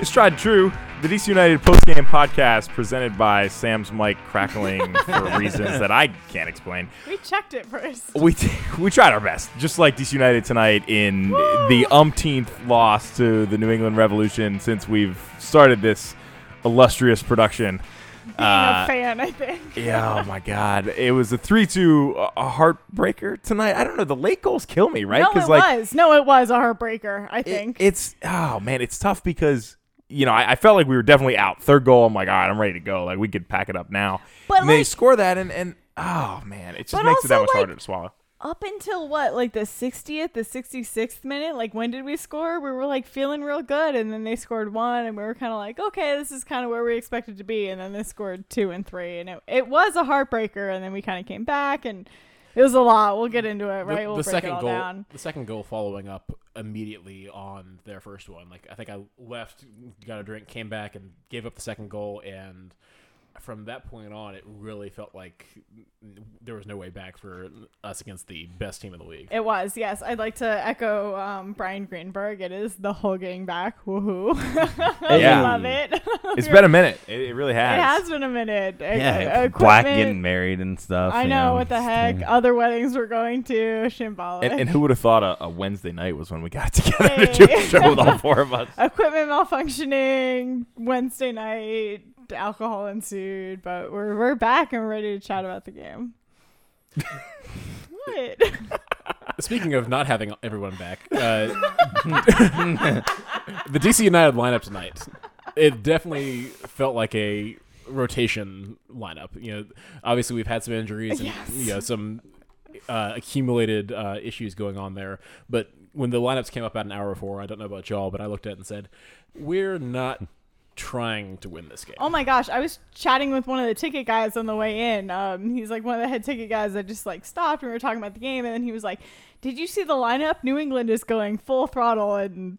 It's tried true. The DC United postgame podcast presented by Sam's mic crackling for reasons that I can't explain. We checked it first. We we tried our best, just like DC United tonight in the umpteenth loss to the New England Revolution since we've started this illustrious production. Being Uh, a fan, I think. Yeah, oh my God! It was a three-two, a a heartbreaker tonight. I don't know. The late goals kill me, right? No, it like was. No, it was a heartbreaker. I it- think. it's oh man, it's tough because you know I, I felt like we were definitely out. Third goal, I'm like, all right, I'm ready to go. Like we could pack it up now. But, and they score that, and and oh man, it just makes it that much like, harder to swallow. Up until what, like the 60th, the 66th minute? Like when did we score? We were like feeling real good, and then they scored one, and we were kind of like, okay, this is kind of where we expected to be, and then they scored two and three, and it, it was a heartbreaker, and then we kind of came back, and it was a lot. We'll get into it, right? The, we'll the break second it all goal, down. the second goal following up immediately on their first one. Like I think I left, got a drink, came back, and gave up the second goal. And from that point on, it really felt like there was no way back for us against the best team in the league. It was, yes. I'd like to echo um, Brian Greenberg. It is the whole getting back. Woohoo. I Yeah. love it. It's been a minute. It, it really has. It has been a minute. Yeah, e- Black equipment- getting married and stuff. I you know, what the heck. yeah. Other weddings we're going to. Shimbala. And, and who would have thought a, a Wednesday night was when we got together to do a show with all four of us? Equipment malfunctioning. Wednesday night. Alcohol ensued. But we're, we're back and we're ready to chat about the game. what? Speaking of not having everyone back, uh, the DC United lineup tonight, it definitely felt like a rotation lineup. You know, obviously we've had some injuries and Yes. you know some uh, accumulated uh, issues going on there. But when the lineups came up about an hour before, I don't know about y'all, but I looked at it and said, "We're not trying to win this game." Oh my gosh, I was chatting with one of the ticket guys on the way in. Um, he's like one of the head ticket guys that just like stopped and we were talking about the game, and then he was like, "Did you see the lineup? New England is going full throttle, and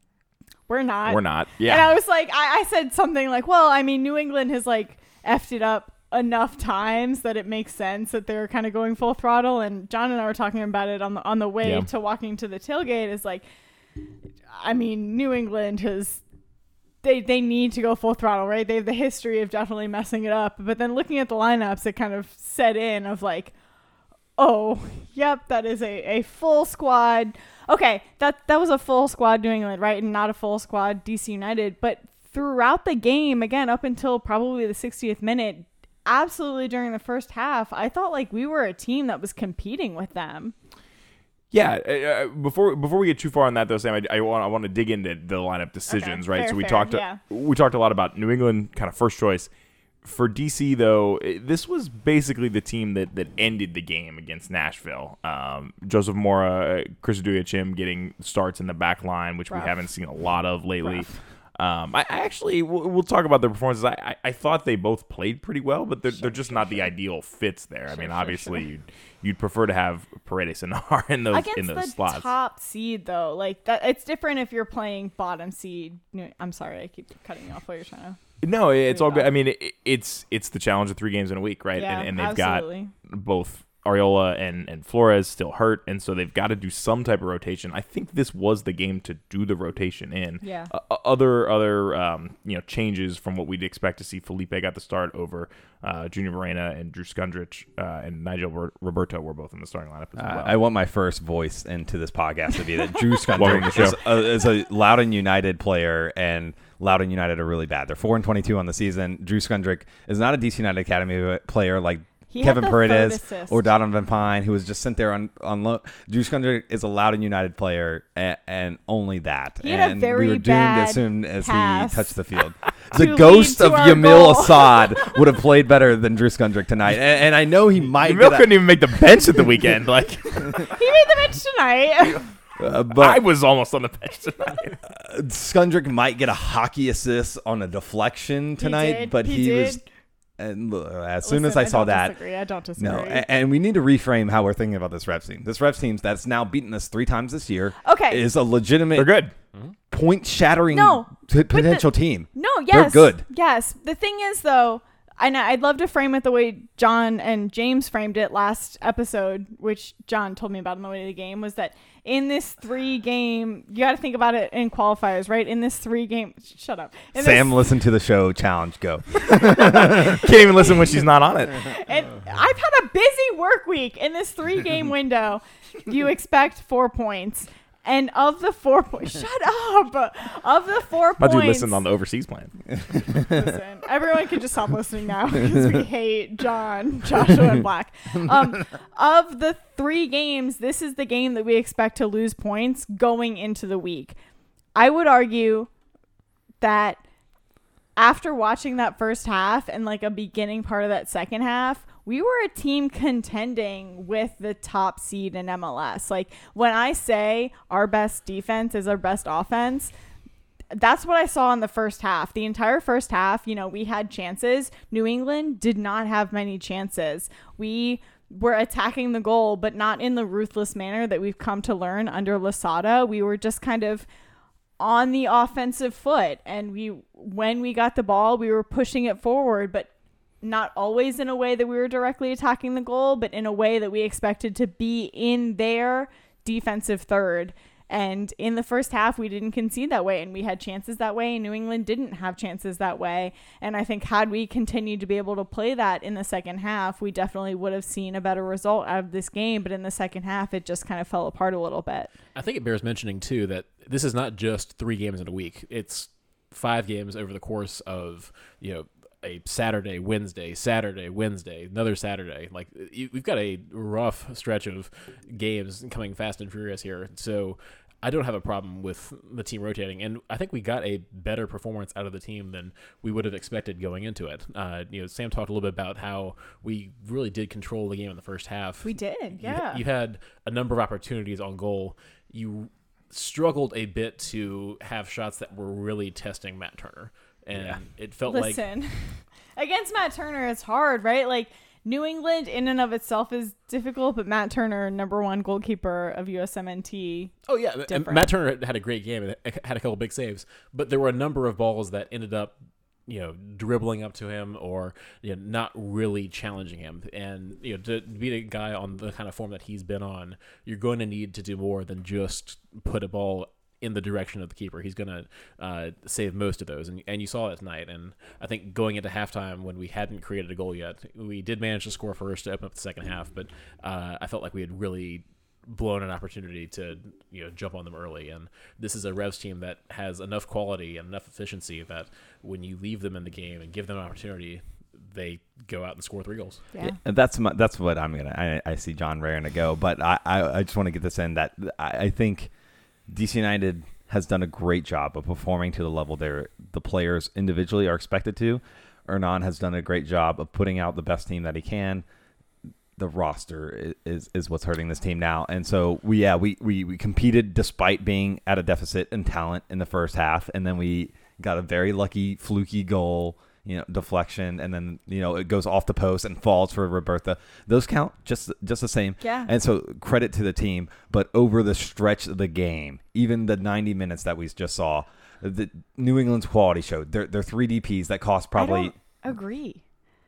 we're not. We're not. Yeah. And I was like, I, I said something like, "Well, I mean, New England has like effed it up enough times that it makes sense that they're kind of going full throttle." And John and I were talking about it on the on the way Yeah. to walking to the tailgate. Is like, I mean, New England has they they need to go full throttle, right? They have the history of definitely messing it up. But then looking at the lineups, it kind of set in of like, oh, yep, that is a, a full squad. Okay, that that was a full squad New England, right? And not a full squad DC United. But throughout the game, again, up until probably the 60th minute, absolutely during the first half, I thought like we were a team that was competing with them. Yeah, uh, uh, before before we get too far on that though, Sam, I, I want I want to dig into the lineup decisions, right? fair, so we fair, talked yeah. we talked a lot about New England kind of first choice. For DC though, this was basically the team that, that ended the game against Nashville. Um, Joseph Mora, uh, Chris Chim getting starts in the back line, which Rough. we haven't seen a lot of lately. Rough. Um, I, I actually we'll, we'll talk about their performances. I, I, I thought they both played pretty well, but they're, they're just not the ideal fits there. I mean, obviously you'd you'd prefer to have Paredes and Nahr in those against in those the slots. top seed though like that it's different if you're playing bottom seed i'm sorry i keep cutting you off while you're trying to No, it's all good. I mean, it, it's it's the challenge of three games in a week, right? yeah and, and they've absolutely. got both Arriola and and Flores still hurt, and so they've got to do some type of rotation. I think this was the game to do the rotation in. Yeah. Uh, other other um, you know changes from what we'd expect to see. Felipe got the start over uh, Junior Moreno and Drew Skundrich uh, and Nigel Ro- Robertha were both in the starting lineup as Uh, well. I want my first voice into this podcast to be that Drew Skundrich the is, a, is a Loudoun United player, and Loudoun United are really bad. They're four and twenty-two on the season. Drew Skundrich is not a DC United Academy player like He Kevin the third Paredes assist. or Donovan Pines, who was just sent there on on loan. Drew Skundrich is a Loudoun United player, and, and only that. He had a and very we were doomed as soon as pass he touched the field. the ghost of Yamil goal. Asad would have played better than Drew Skundrich tonight, and, and I know he might. Yamil get a- couldn't even make the bench at the weekend. Like he made the bench tonight uh, but I was almost on the bench tonight. Skundrich might get a hockey assist on a deflection tonight, did, but he he, was. Did. And look, as soon as Listen, I saw don't that, disagree. i don't disagree no, a- and, we need to reframe how we're thinking about this Reps team. This Reps team that's now beaten us three times this year. Okay. is a legitimate, They're good. point shattering No, t- the- potential team. No, They're yes. good. Yes. The thing is though, and I'd love to frame it the way John and James framed it last episode, which John told me about on the way to the game, was that in this three game, you got to think about it in qualifiers, right? In this three game, shut up. In Sam, this, listen to the show. Challenge, go. Can't even listen when she's not on it. and I've had a busy work week in this three game window. You expect four points. And of the four points, shut up. Of the four How'd points, you listen on the overseas plan? Listen, everyone can just stop listening now because we hate John, Joshua, and Black. Um, of the three games, this is the game that we expect to lose points going into the week. I would argue that after watching that first half and like a beginning part of that second half, we were a team contending with the top seed in MLS. Like when I say our best defense is our best offense, that's what I saw in the first half. The entire first half, you know, we had chances. New England did not have many chances. We were attacking the goal, but not in the ruthless manner that we've come to learn under Losada. We were just kind of on the offensive foot and we when we got the ball, we were pushing it forward, but not always in a way that we were directly attacking the goal, but in a way that we expected to be in their defensive third. And in the first half, we didn't concede that way, and we had chances that way, and New England didn't have chances that way. And I think, had we continued to be able to play that in the second half, we definitely would have seen a better result out of this game. But in the second half, it just kind of fell apart a little bit. I think it bears mentioning too that this is not just three games in a week. It's five games over the course of you know a Saturday, Wednesday, Saturday, Wednesday, another Saturday. Like we've got a rough stretch of games coming fast and furious here. So I don't have a problem with the team rotating, and I think we got a better performance out of the team than we would have expected going into it. Uh, you know, Sam talked a little bit about how we really did control the game in the first half. We did, You- yeah. you had a number of opportunities on goal. You struggled a bit to have shots that were really testing Matt Turner, and Yeah. it felt like Listen, against Matt Turner, it's hard, right? Like New England, in and of itself, is difficult, but Matt Turner, number one goalkeeper of USMNT, oh yeah, and different. Matt Turner had a great game and had a couple big saves, but there were a number of balls that ended up. You know, dribbling up to him or you know, not really challenging him, and you know, to beat a guy on the kind of form that he's been on, you're going to need to do more than just put a ball in the direction of the keeper. He's going to uh, save most of those, and and you saw it tonight. And I think going into halftime when we hadn't created a goal yet, we did manage to score first to open up the second half, but uh, I felt like we had really blown an opportunity to you know jump on them early. And this is a Revs team that has enough quality and enough efficiency that when you leave them in the game and give them an opportunity. They go out and score three goals. yeah. And that's my, that's what I'm gonna. I, I see John raring to go, but I, I, I just want to get this in that I, I think DC United has done a great job of performing to the level there the players individually are expected to. Hernan has done a great job of putting out the best team that he can. The roster is is what's hurting this team now, and so we yeah we, we we competed despite being at a deficit in talent in the first half, and then we got a very lucky fluky goal you know deflection and then you know it goes off the post and falls for Robertha. Those count just just the same. Yeah. And so credit to the team, but over the stretch of the game, even the 90 minutes that we just saw, the New England's quality showed. They're they're three DPs that cost probably. agree.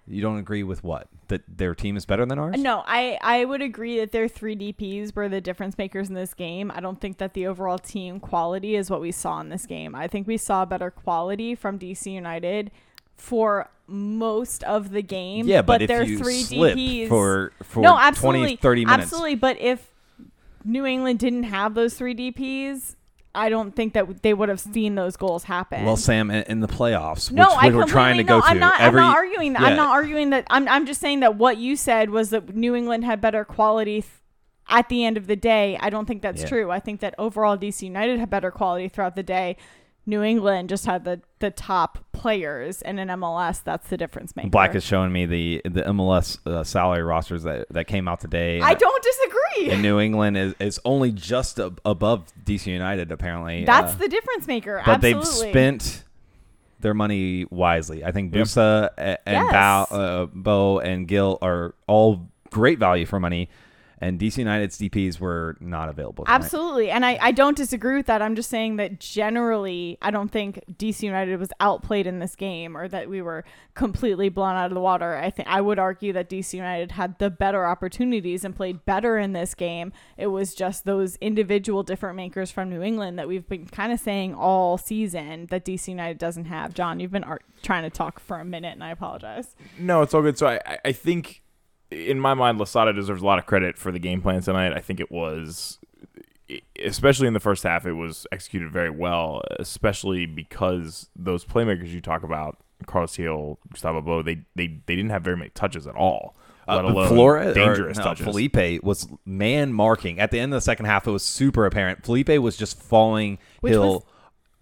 You don't agree with what that their team is better than ours? No, I, I would agree that their three DPs were the difference makers in this game. I don't think that the overall team quality is what we saw in this game. I think we saw better quality from DC United for most of the game. Yeah, but, their you three DPs for for no, 20, absolutely, 30 minutes, absolutely. But if New England didn't have those three DPs, I don't think that they would have seen those goals happen. well, Sam, in, the playoffs, No, which we're trying to completely- go no, to, I'm not. every I'm not arguing that. yeah. I'm not arguing that. I'm. I'm just saying that what you said was that New England had better quality. Th- at the end of the day, I don't think that's Yeah. true. I think that overall DC United had better quality throughout the day. New England just had the the top players, and in MLS, that's the difference maker. Black is showing me the the MLS uh, salary rosters that, that came out today. I don't disagree. And New England is, is only just ab- above DC United, apparently. that's uh, the difference maker. but they've spent their money wisely. I think Yep. Buksa a- and Yes. Bou, uh, Bou and Gil are all great value for money. And DC United's DPS were not available. tonight. Absolutely. And I, I don't disagree with that. I'm just saying that generally, I don't think DC United was outplayed in this game or that we were completely blown out of the water. I think I would argue that DC United had the better opportunities and played better in this game. It was just those individual different makers from New England that we've been kind of saying all season that DC United doesn't have. John, you've been ar- trying to talk for a minute, and I apologize. No, it's all good. So I, I- I think, in my mind, Losada deserves a lot of credit for the game plan tonight. I think it was, especially in the first half, it was executed very well. Especially because those playmakers you talk about, Carlos Gil, Gustavo Bou, they they they didn't have very many touches at all. Let Uh, alone Flores, or, dangerous no, touches. Felipe was man marking at the end of the second half. It was super apparent. Felipe was just following Which Gil was-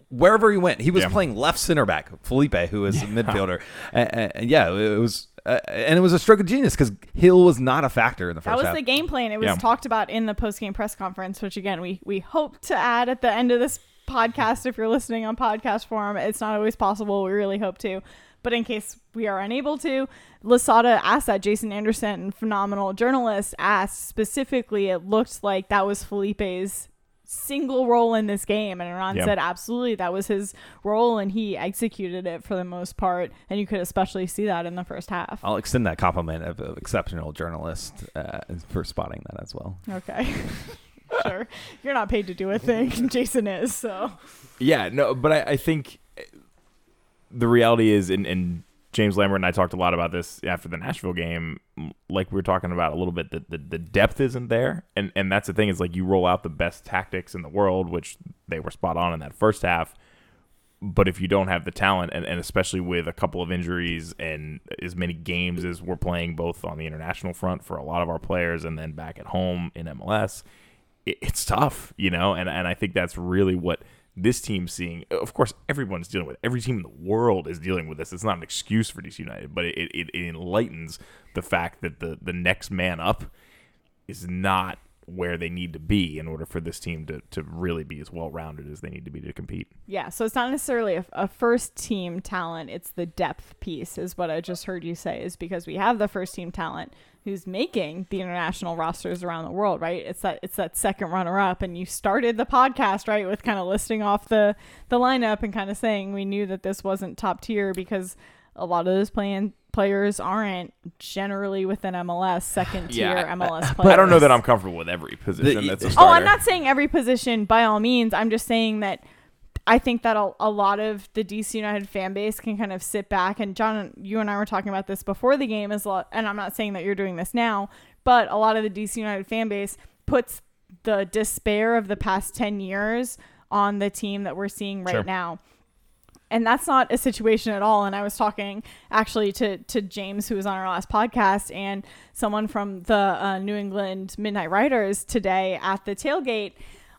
wherever he went. He was Yeah. playing left center back. Felipe, who is a midfielder, and, and- and yeah, it was, uh, and it was a stroke of genius because Gil was not a factor in the first That was half. the game plan. It was Yeah. talked about in the post game press conference, which again we we hope to add at the end of this podcast. If you're listening on podcast form, it's not always possible. We really hope to, but in case we are unable to, Losada asked that. Jason Anderson, phenomenal journalist, asked specifically. It looked like that was Felipe's single role in this game and Iran Yeah. said absolutely that was his role and he executed it for the most part and you could especially see that in the first half I'll extend that compliment of an exceptional journalist uh, for spotting that as well. Okay. sure. You're not paid to do a thing. Jason is, so. Yeah, no, but I, I think the reality is, and, and James Lambert and I talked a lot about this after the Nashville game, like we were talking about a little bit, that the, the depth isn't there. And, and that's the thing is like you roll out the best tactics in the world, which they were spot on in that first half. But if you don't have the talent, and, and especially with a couple of injuries and as many games as we're playing both on the international front for a lot of our players and then back at home in MLS, it, it's tough, you know, and and I think that's really what this team seeing. Of course, everyone's dealing with. it. Every team in the world is dealing with this. It's not an excuse for DC United, but it, it, it enlightens the fact that the the next man up is not where they need to be in order for this team to, to really be as well rounded as they need to be to compete. Yeah, so it's not necessarily a, a first team talent, it's the depth piece, is what I just heard you say, is because we have the first team talent who's making the international rosters around the world, right? It's that it's that second runner up and you started the podcast, right, with kind of listing off the the lineup and kind of saying we knew that this wasn't top tier because a lot of those playing players aren't generally within MLS second tier Yeah, MLS players. I don't know that I'm comfortable with every position The- that's a Oh, Oh. I'm not saying every position by all means. I'm just saying that I think that a, a lot of the DC United fan base can kind of sit back and John, you and I were talking about this before the game as a lot, and I'm not saying that you're doing this now, but a lot of the DC United fan base puts the despair of the past 10 years on the team that we're seeing right Sure. now. And that's not a situation at all. And I was talking actually to, to James, who was on our last podcast, and someone from the uh, New England Midnight Riders today at the tailgate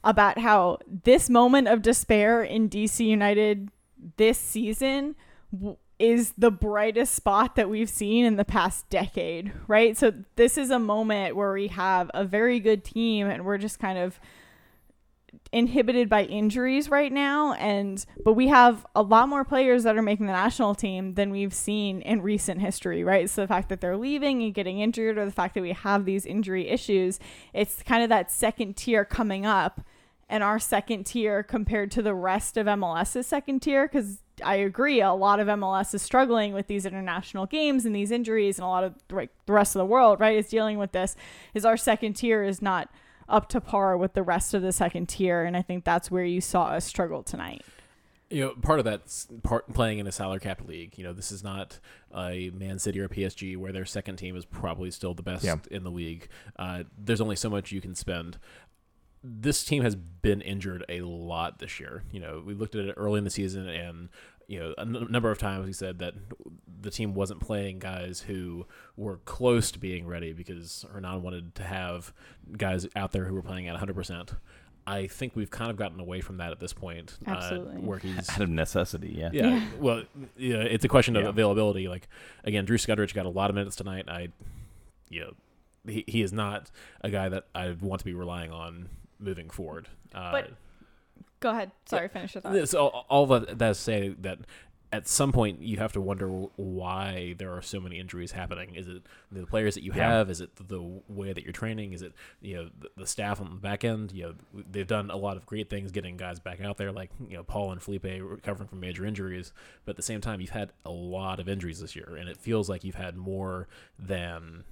about how this moment of despair in DC United this season w- is the brightest spot that we've seen in the past decade, right? So this is a moment where we have a very good team and we're just kind of inhibited by injuries right now and but we have a lot more players that are making the national team than we've seen in recent history right so the fact that they're leaving and getting injured or the fact that we have these injury issues it's kind of that second tier coming up and our second tier compared to the rest of MLS's second tier because I agree a lot of MLS is struggling with these international games and these injuries and a lot of like, the rest of the world right is dealing with this is our second tier is not up to par with the rest of the second tier and I think that's where you saw us struggle tonight. You know, part of that's part playing in a salary cap league. You know, this is not a Man City or PSG where their second team is probably still the best Yeah. in the league. Uh, there's only so much you can spend. This team has been injured a lot this year. You know, we looked at it early in the season, and you know, a n- number of times we said that the team wasn't playing guys who were close to being ready because Hernan wanted to have guys out there who were playing at 100. percent I think we've kind of gotten away from that at this point. Absolutely. Uh, where he's Out of necessity, yeah. yeah, Yeah. Well, yeah, it's a question of Yeah. availability. Like again, Drew Skundrich got a lot of minutes tonight. I, you know, he, he is not a guy that I want to be relying on moving forward. Uh, But- Go ahead. Sorry, finish your thought. so all, all that that is say that at some point you have to wonder why there are so many injuries happening. Is it the players that you have? Is it the way that you're training? Is it you know the, the staff on the back end? You know they've done a lot of great things getting guys back out there, like you know Paul and Felipe recovering from major injuries. But at the same time, you've had a lot of injuries this year, and it feels like you've had more than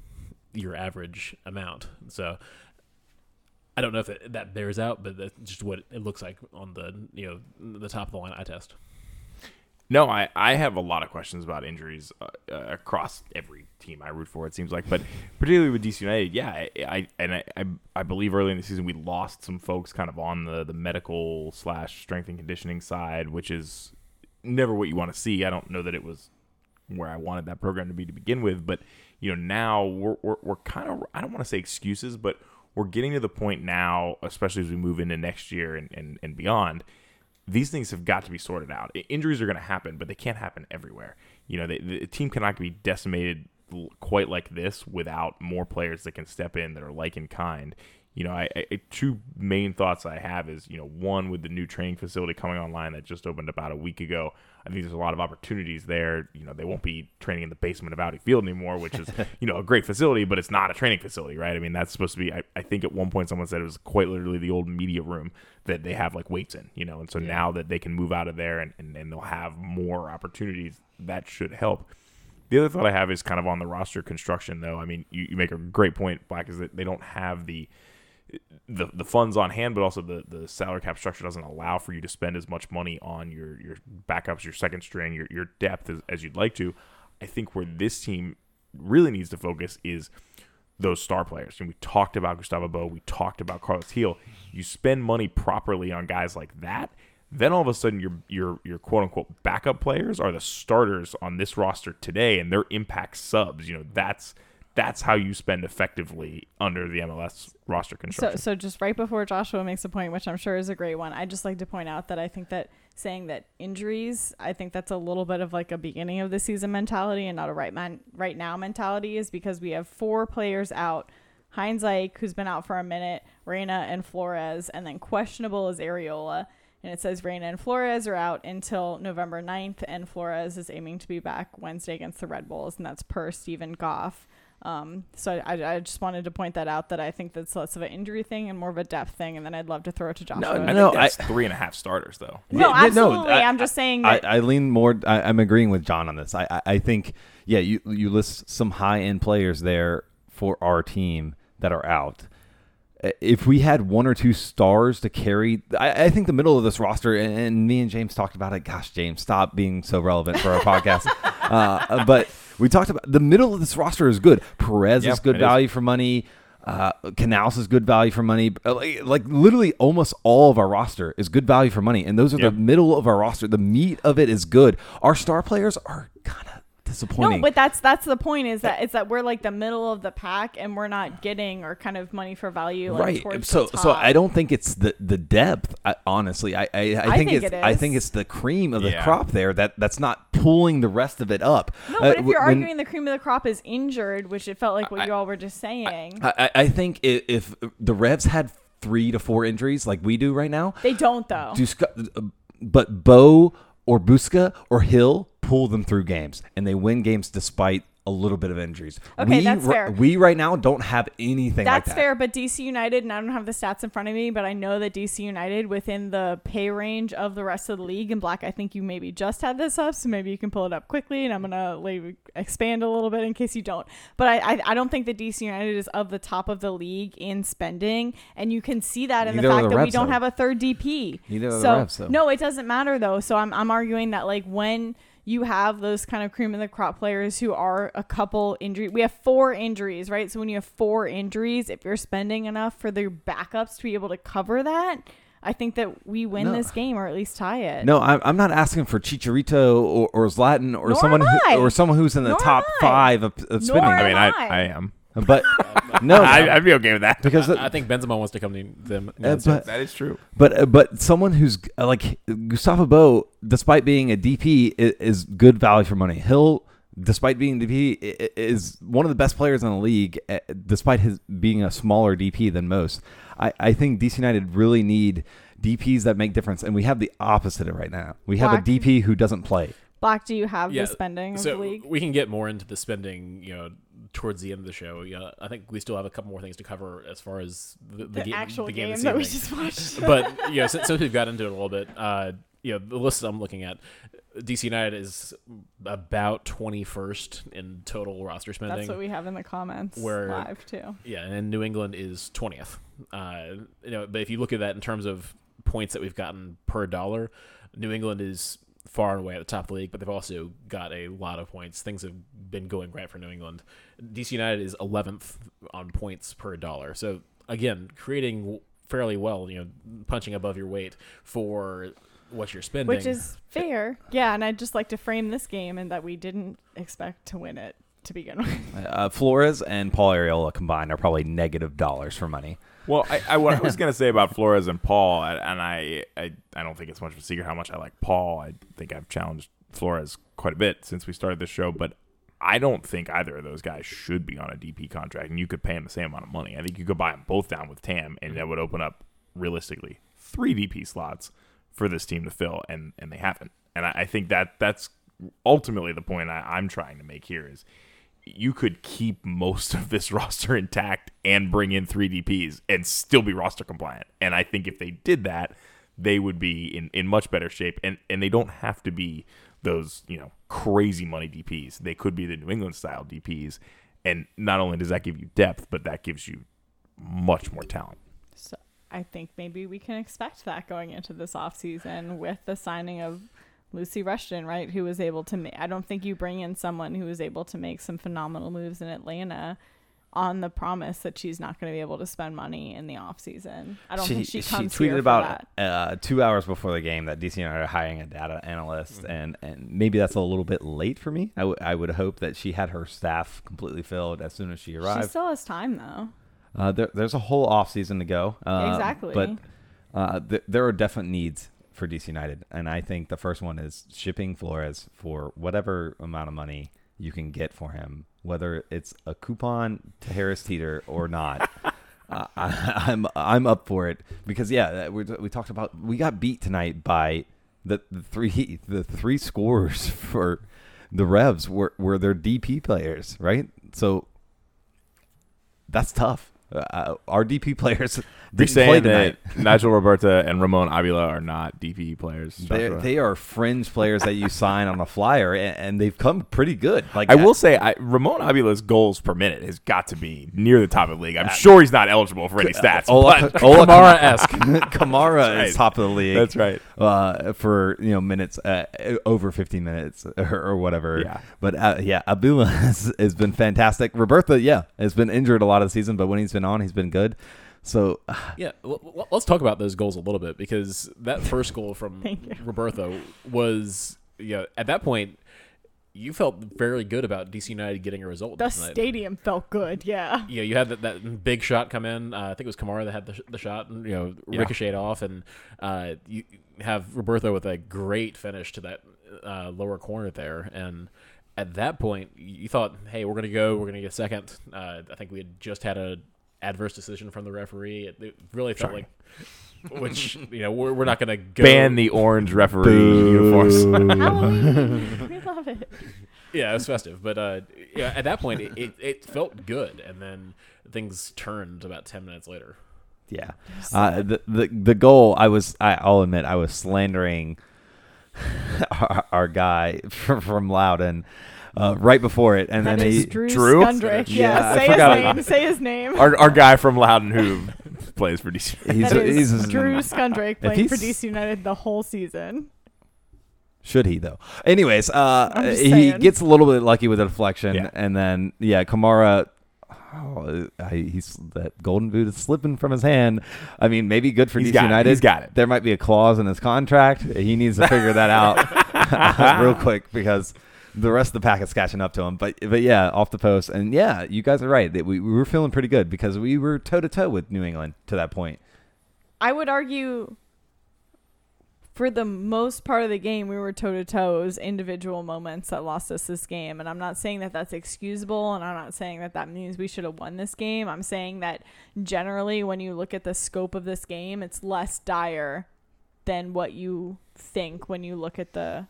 your average amount. So I don't know if it, that bears out, but that's just what it looks like on the you know the top of the line eye test. No, I, I have a lot of questions about injuries uh, uh, across every team I root for. It seems like, but particularly with DC United, yeah, I, I and I, I, I believe early in the season we lost some folks kind of on the the medical slash strength and conditioning side, which is never what you want to see. I don't know that it was where I wanted that program to be to begin with, but you know now we're we're, we're kind of I don't want to say excuses, but we're getting to the point now, especially as we move into next year and, and, and beyond these things have got to be sorted out. Injuries are going to happen, but they can't happen everywhere. You know, the, the team cannot be decimated quite like this without more players that can step in that are like in kind you know, I, I, two main thoughts I have is, you know, one with the new training facility coming online that just opened about a week ago. I think there's a lot of opportunities there. You know, they won't be training in the basement of Audi Field anymore, which is, you know, a great facility, but it's not a training facility, right? I mean, that's supposed to be. I, I think at one point someone said it was quite literally the old media room that they have like weights in, you know, and so yeah. now that they can move out of there and, and, and they'll have more opportunities, that should help. The other thought I have is kind of on the roster construction, though. I mean, you, you make a great point, Black, is that they don't have the the the funds on hand, but also the the salary cap structure doesn't allow for you to spend as much money on your your backups, your second string, your your depth as, as you'd like to. I think where this team really needs to focus is those star players. And we talked about Gustavo Bou, we talked about Carlos Gil. You spend money properly on guys like that, then all of a sudden your your your quote unquote backup players are the starters on this roster today and their impact subs. You know, that's that's how you spend effectively under the MLS roster construction. So, so just right before Joshua makes a point, which I'm sure is a great one, I just like to point out that I think that saying that injuries, I think that's a little bit of like a beginning of the season mentality and not a right man right now mentality, is because we have four players out. Hines-Ike, who's been out for a minute, Reyna and Flores, and then questionable is Arriola. And it says Reyna and Flores are out until November 9th, and Flores is aiming to be back Wednesday against the Red Bulls, and that's per Steven Goff. Um, so I, I just wanted to point that out that I think that's less of an injury thing and more of a depth thing, and then I'd love to throw it to Joshua. No, I know that's I, three and a half starters though. No, yeah, absolutely. No, I, am just saying. I, I, lean more. I, am agreeing with John on this. I, I, I think yeah, you you list some high end players there for our team that are out if we had one or two stars to carry, I, I, think the middle of this roster, and, and, me and James talked about it. Gosh, James, stop being so relevant for our podcast. Uh, but we talked about the middle of this roster is good. Perez yep, is good value is. for money. Uh, Canouse is good value for money. Uh, like, like, literally almost all of our roster is good value for money. And those are yep. the middle of our roster. The meat of it is good. Our star players are kind of disappointing. No, but that's that's the point is that it's that we're like the middle of the pack and we're not getting our kind of money for value. Like, right. So so I don't think it's the the depth. I, honestly, I I, I, I think, think, it's it I think it's the cream of the yeah. crop there that that's not pulling the rest of it up. No, but uh, if you're when, arguing the cream of the crop is injured, which it felt like what I, you all were just saying. I, I think if, if the Revs had three to four injuries like we do right now, they don't though. Do, uh, but Bou or Buksa or Gil pull them through games and they win games despite a little bit of injuries. Okay, we, that's fair. We right now don't have anything that's like that. fair, but DC United, and I don't have the stats in front of me, but I know that DC United within the pay range of the rest of the league. And Black, I think you maybe just had this up, so maybe you can pull it up quickly, and I'm gonna like, expand a little bit in case you don't. But I, I, I don't think that DC United is of the top of the league in spending, and you can see that in Neither the fact the that we don't though. have a third DP. Neither so, the refs, though. No, it doesn't matter though. So I'm I'm arguing that like when you have those kind of cream of the crop players who are a couple injury. We have four injuries, right? So when you have four injuries, if you're spending enough for the backups to be able to cover that, I think that we win no. this game or at least tie it. No, I'm, I'm not asking for Chicharito or, or Zlatan or Nor someone who, or someone who's in the Nor top five of, of spending. I mean, I, I am. But no, I, would be okay with that because I, I think Benzema wants to come to them. Uh, but, that is true. But uh, but someone who's uh, like Gustavo Bou, despite being a DP, is, is good value for money. He'll despite being DP, is one of the best players in the league, uh, despite his being a smaller DP than most. I, I think DC United really need DPs that make difference, and we have the opposite of right now. We have Black. a DP who doesn't play. Black, do you have Yeah, the spending of so the league? we can get more into the spending, you know, towards the end of the show. Yeah, I think we still have a couple more things to cover as far as the, the, The, ga- actual the game, game that we just watched. but you know, since, since we've got into it a little bit, uh, you know, the list I'm looking at, DC United is about 21st in total roster spending. That's what we have in the comments Where- live too. Yeah, and New England is 20th. Uh, you know, but if you look at that in terms of points that we've gotten per dollar, New England is far and away at the top of the league, but they've also got a lot of points. Things have been going great for New England. DC United is 11th on points per dollar. So again, creating fairly well, you know, punching above your weight for what you're spending. Which is fair. Yeah, and I'd just like to frame this game and that we didn't expect to win it to begin with. Uh, Flores and Paul Arriola combined are probably negative dollars for money. Well, I, I, what I was gonna say about Flores and Paul, and I, I, I don't think it's much of a secret how much I like Paul. I think I've challenged Flores quite a bit since we started this show, but I don't think either of those guys should be on a DP contract, and you could pay them the same amount of money. I think you could buy them both down with TAM, and mm-hmm. that would open up realistically three DP slots for this team to fill, and and they haven't. And I, I think that that's ultimately the point I, I'm trying to make here is you could keep most of this roster intact and bring in three DPs and still be roster compliant. And I think if they did that, they would be in, in much better shape. And and they don't have to be those, you know, crazy money DPs. They could be the New England style DPs. And not only does that give you depth, but that gives you much more talent. So I think maybe we can expect that going into this offseason with the signing of Lucy Rushton, right? Who was able to make, I don't think you bring in someone who was able to make some phenomenal moves in Atlanta on the promise that she's not going to be able to spend money in the offseason. I don't think she comes tweeted here for about that. uh, two hours before the game that DC United are hiring a data analyst, Mm-hmm. and, and maybe that's a little bit late for me. I, w- I would hope that she had her staff completely filled as soon as she arrived. She still has time though. Uh, there, there's a whole off season to go. Uh, Exactly. But uh, th- there are definite needs for DC United, and I think the first one is shipping Flores for whatever amount of money you can get for him, whether it's a coupon to Harris Teeter or not. uh, I, I'm I'm up for it because yeah, we we talked about we got beat tonight by the, the three the three scores for the Revs were were their DP players, right? So that's tough. Uh, our DP players You're didn't play saying tonight. that Nigel Robertha and Ramon Abila are not DP players. They Joshua? they are fringe players that you sign on a flyer, and, and they've come pretty good. Like I will say, I, Ramon Abila's goals per minute has got to be near the top of the league. I'm sure he's not eligible for any stats. Ola, but Ola Kamara-esque. Kamara is right. top of the league. That's right. Uh, for you know minutes uh, over 15 minutes or, or whatever. Yeah. But uh, yeah, Abdullah has, has been fantastic. Robertha, yeah, has been injured a lot of the season, but when he's been on, he's been good. So Yeah, l- l- let's talk about those goals a little bit because that first goal from Thank. Robertha was, you know, at that point, you felt very good about DC United getting a result. The tonight. stadium felt good, yeah. you know, you had that, that big shot come in. Uh, I think it was Kamara that had the, sh- the shot, and, you know, Yeah. ricocheted off, and uh, you have Robertha with a great finish to that uh, lower corner there. And at that point, you thought, hey, we're gonna go, we're gonna get second. Uh, I think we had just had a adverse decision from the referee. It, it really felt Sorry. like, which you know, we're, we're not gonna go Ban the orange referee uniforms. Halloween. we love it. yeah, it was festive. But uh, yeah, at that point, it, it, it felt good, and then things turned about ten minutes later. yeah, uh, the, the the goal. I was. I, I'll admit, I was slandering our, our guy from, from Loudoun uh, right before it, and That then is he. Drew, Drew? Skundrich. Yeah, Yeah, I say his forgot name. Say his name. our, our guy from Loudoun who plays for DC. He's, That is he's Drew Skundrich playing for DC United the whole season. Should he though? Anyways, uh, he saying. gets a little bit lucky with a deflection, Yeah. and then yeah, Kamara. Oh, I, he's that golden boot is slipping from his hand. I mean, maybe good for He's DC got it. United. He's got it. There might be a clause in his contract. He needs to figure that out real quick because the rest of the pack is catching up to him. But but yeah, off the post, and yeah, you guys are right. That we, we were feeling pretty good because we were toe to toe with New England to that point. I would argue for the most part of the game, we were toe to toe. It was individual moments that lost us this game. And I'm not saying that that's excusable. And I'm not saying that that means we should have won this game. I'm saying that generally, when you look at the scope of this game, it's less dire than what you think when you look at the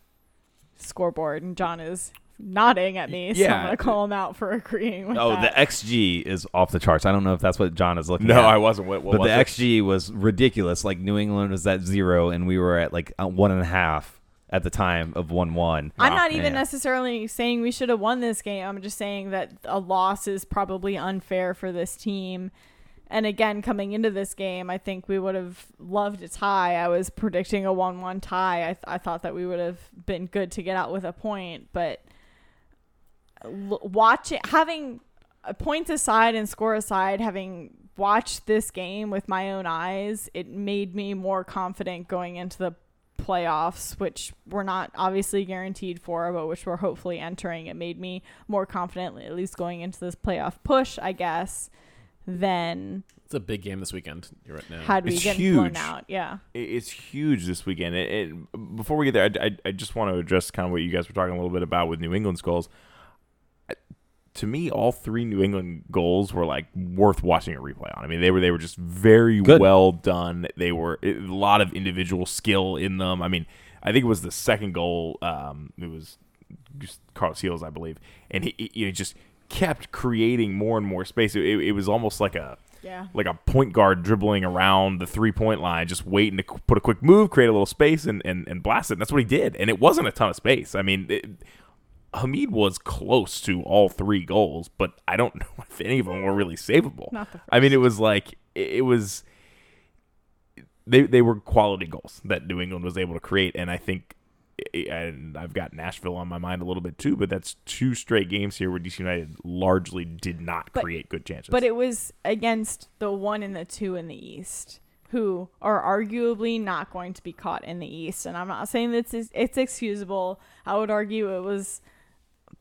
scoreboard, and John is nodding at me, so I'm gonna call him out for agreeing with Oh, the. XG is off the charts. I don't know if that's what John is looking No, at. I wasn't. What, what but was the it? XG was ridiculous. Like New England was at zero, and we were at like one and a half at the time of one one. I'm Wow. not ah, even Yeah. necessarily saying we should have won this game. I'm just saying that a loss is probably unfair for this team. And again, coming into this game, I think we would have loved a tie. I was predicting a 1 1 tie. I, th- I thought that we would have been good to get out with a point. But l- watching, having points aside and score aside, having watched this game with my own eyes, it made me more confident going into the playoffs, which we're not obviously guaranteed for, but which we're hopefully entering. It made me more confident, at least going into this playoff push, I guess, than It's a big game this weekend You're right now. had we It's get blown huge. out. Yeah. It's huge this weekend. It, it, before we get there, I, I, I just want to address kind of what you guys were talking a little bit about with New England's goals. I- To me, all three New England goals were like worth watching a replay on. I mean, they were they were just very Good. well done. They were a lot of individual skill in them. I mean, I think it was the second goal. Um, it was just Carlos Gil's, I believe, and he, he, he just kept creating more and more space. It, it, was almost like a Yeah. like a point guard dribbling around the three point line, just waiting to put a quick move, create a little space, and, and, and blast it. And that's what he did. And it wasn't a ton of space. I mean, it, Hamid was close to all three goals, but I don't know if any of them were really savable. Not the I mean, it was like, it, it was. They, they were quality goals that New England was able to create, and I think, and I've got Nashville on my mind a little bit too. But that's two straight games here where DC United largely did not But- create good chances. But it was against the one and the two in the East, who are arguably not going to be caught in the East. And I'm not saying that it's, it's excusable. I would argue it was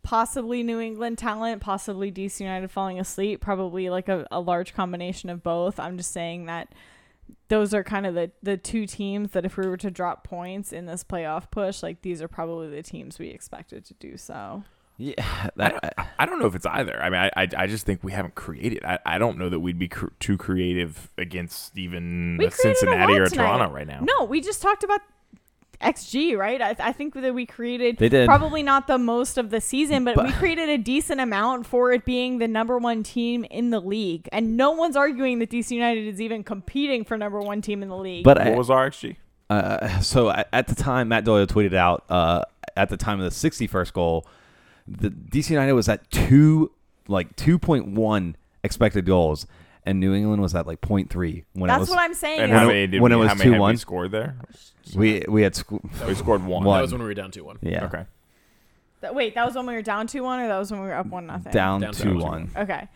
possibly New England talent, possibly DC United falling asleep, probably like a, a large combination of both. I'm just saying that those are kind of the, the two teams that if we were to drop points in this playoff push, like these are probably the teams we expected to do so. Yeah, I don't, I don't know if it's either. I mean, I, I, I just think we haven't created. I, I don't know that we'd be cr- too creative against even We a created a Cincinnati or a tonight. Toronto right now. No, we just talked about XG, right? I, I think that we created They did. probably not the most of the season, but, But- we created a decent amount for it being the number one team in the league. And no one's arguing that DC United is even competing for number one team in the league. but What I, was our XG? Uh, so at, at the time, Matt Doyle tweeted out uh, at the time of the 61st goal, the DC United was at two, like 2.1 expected goals, and New England was at like 0.3 when it that's was what I'm saying. And is- how many did when we, it was how many had 2-1? scored there? we we had sc- We scored one. One. That was when we were down two one. yeah Okay. that- wait, that was when we were down two one, or that was when we were up one nothing. down, Down two 2-1. one. Okay.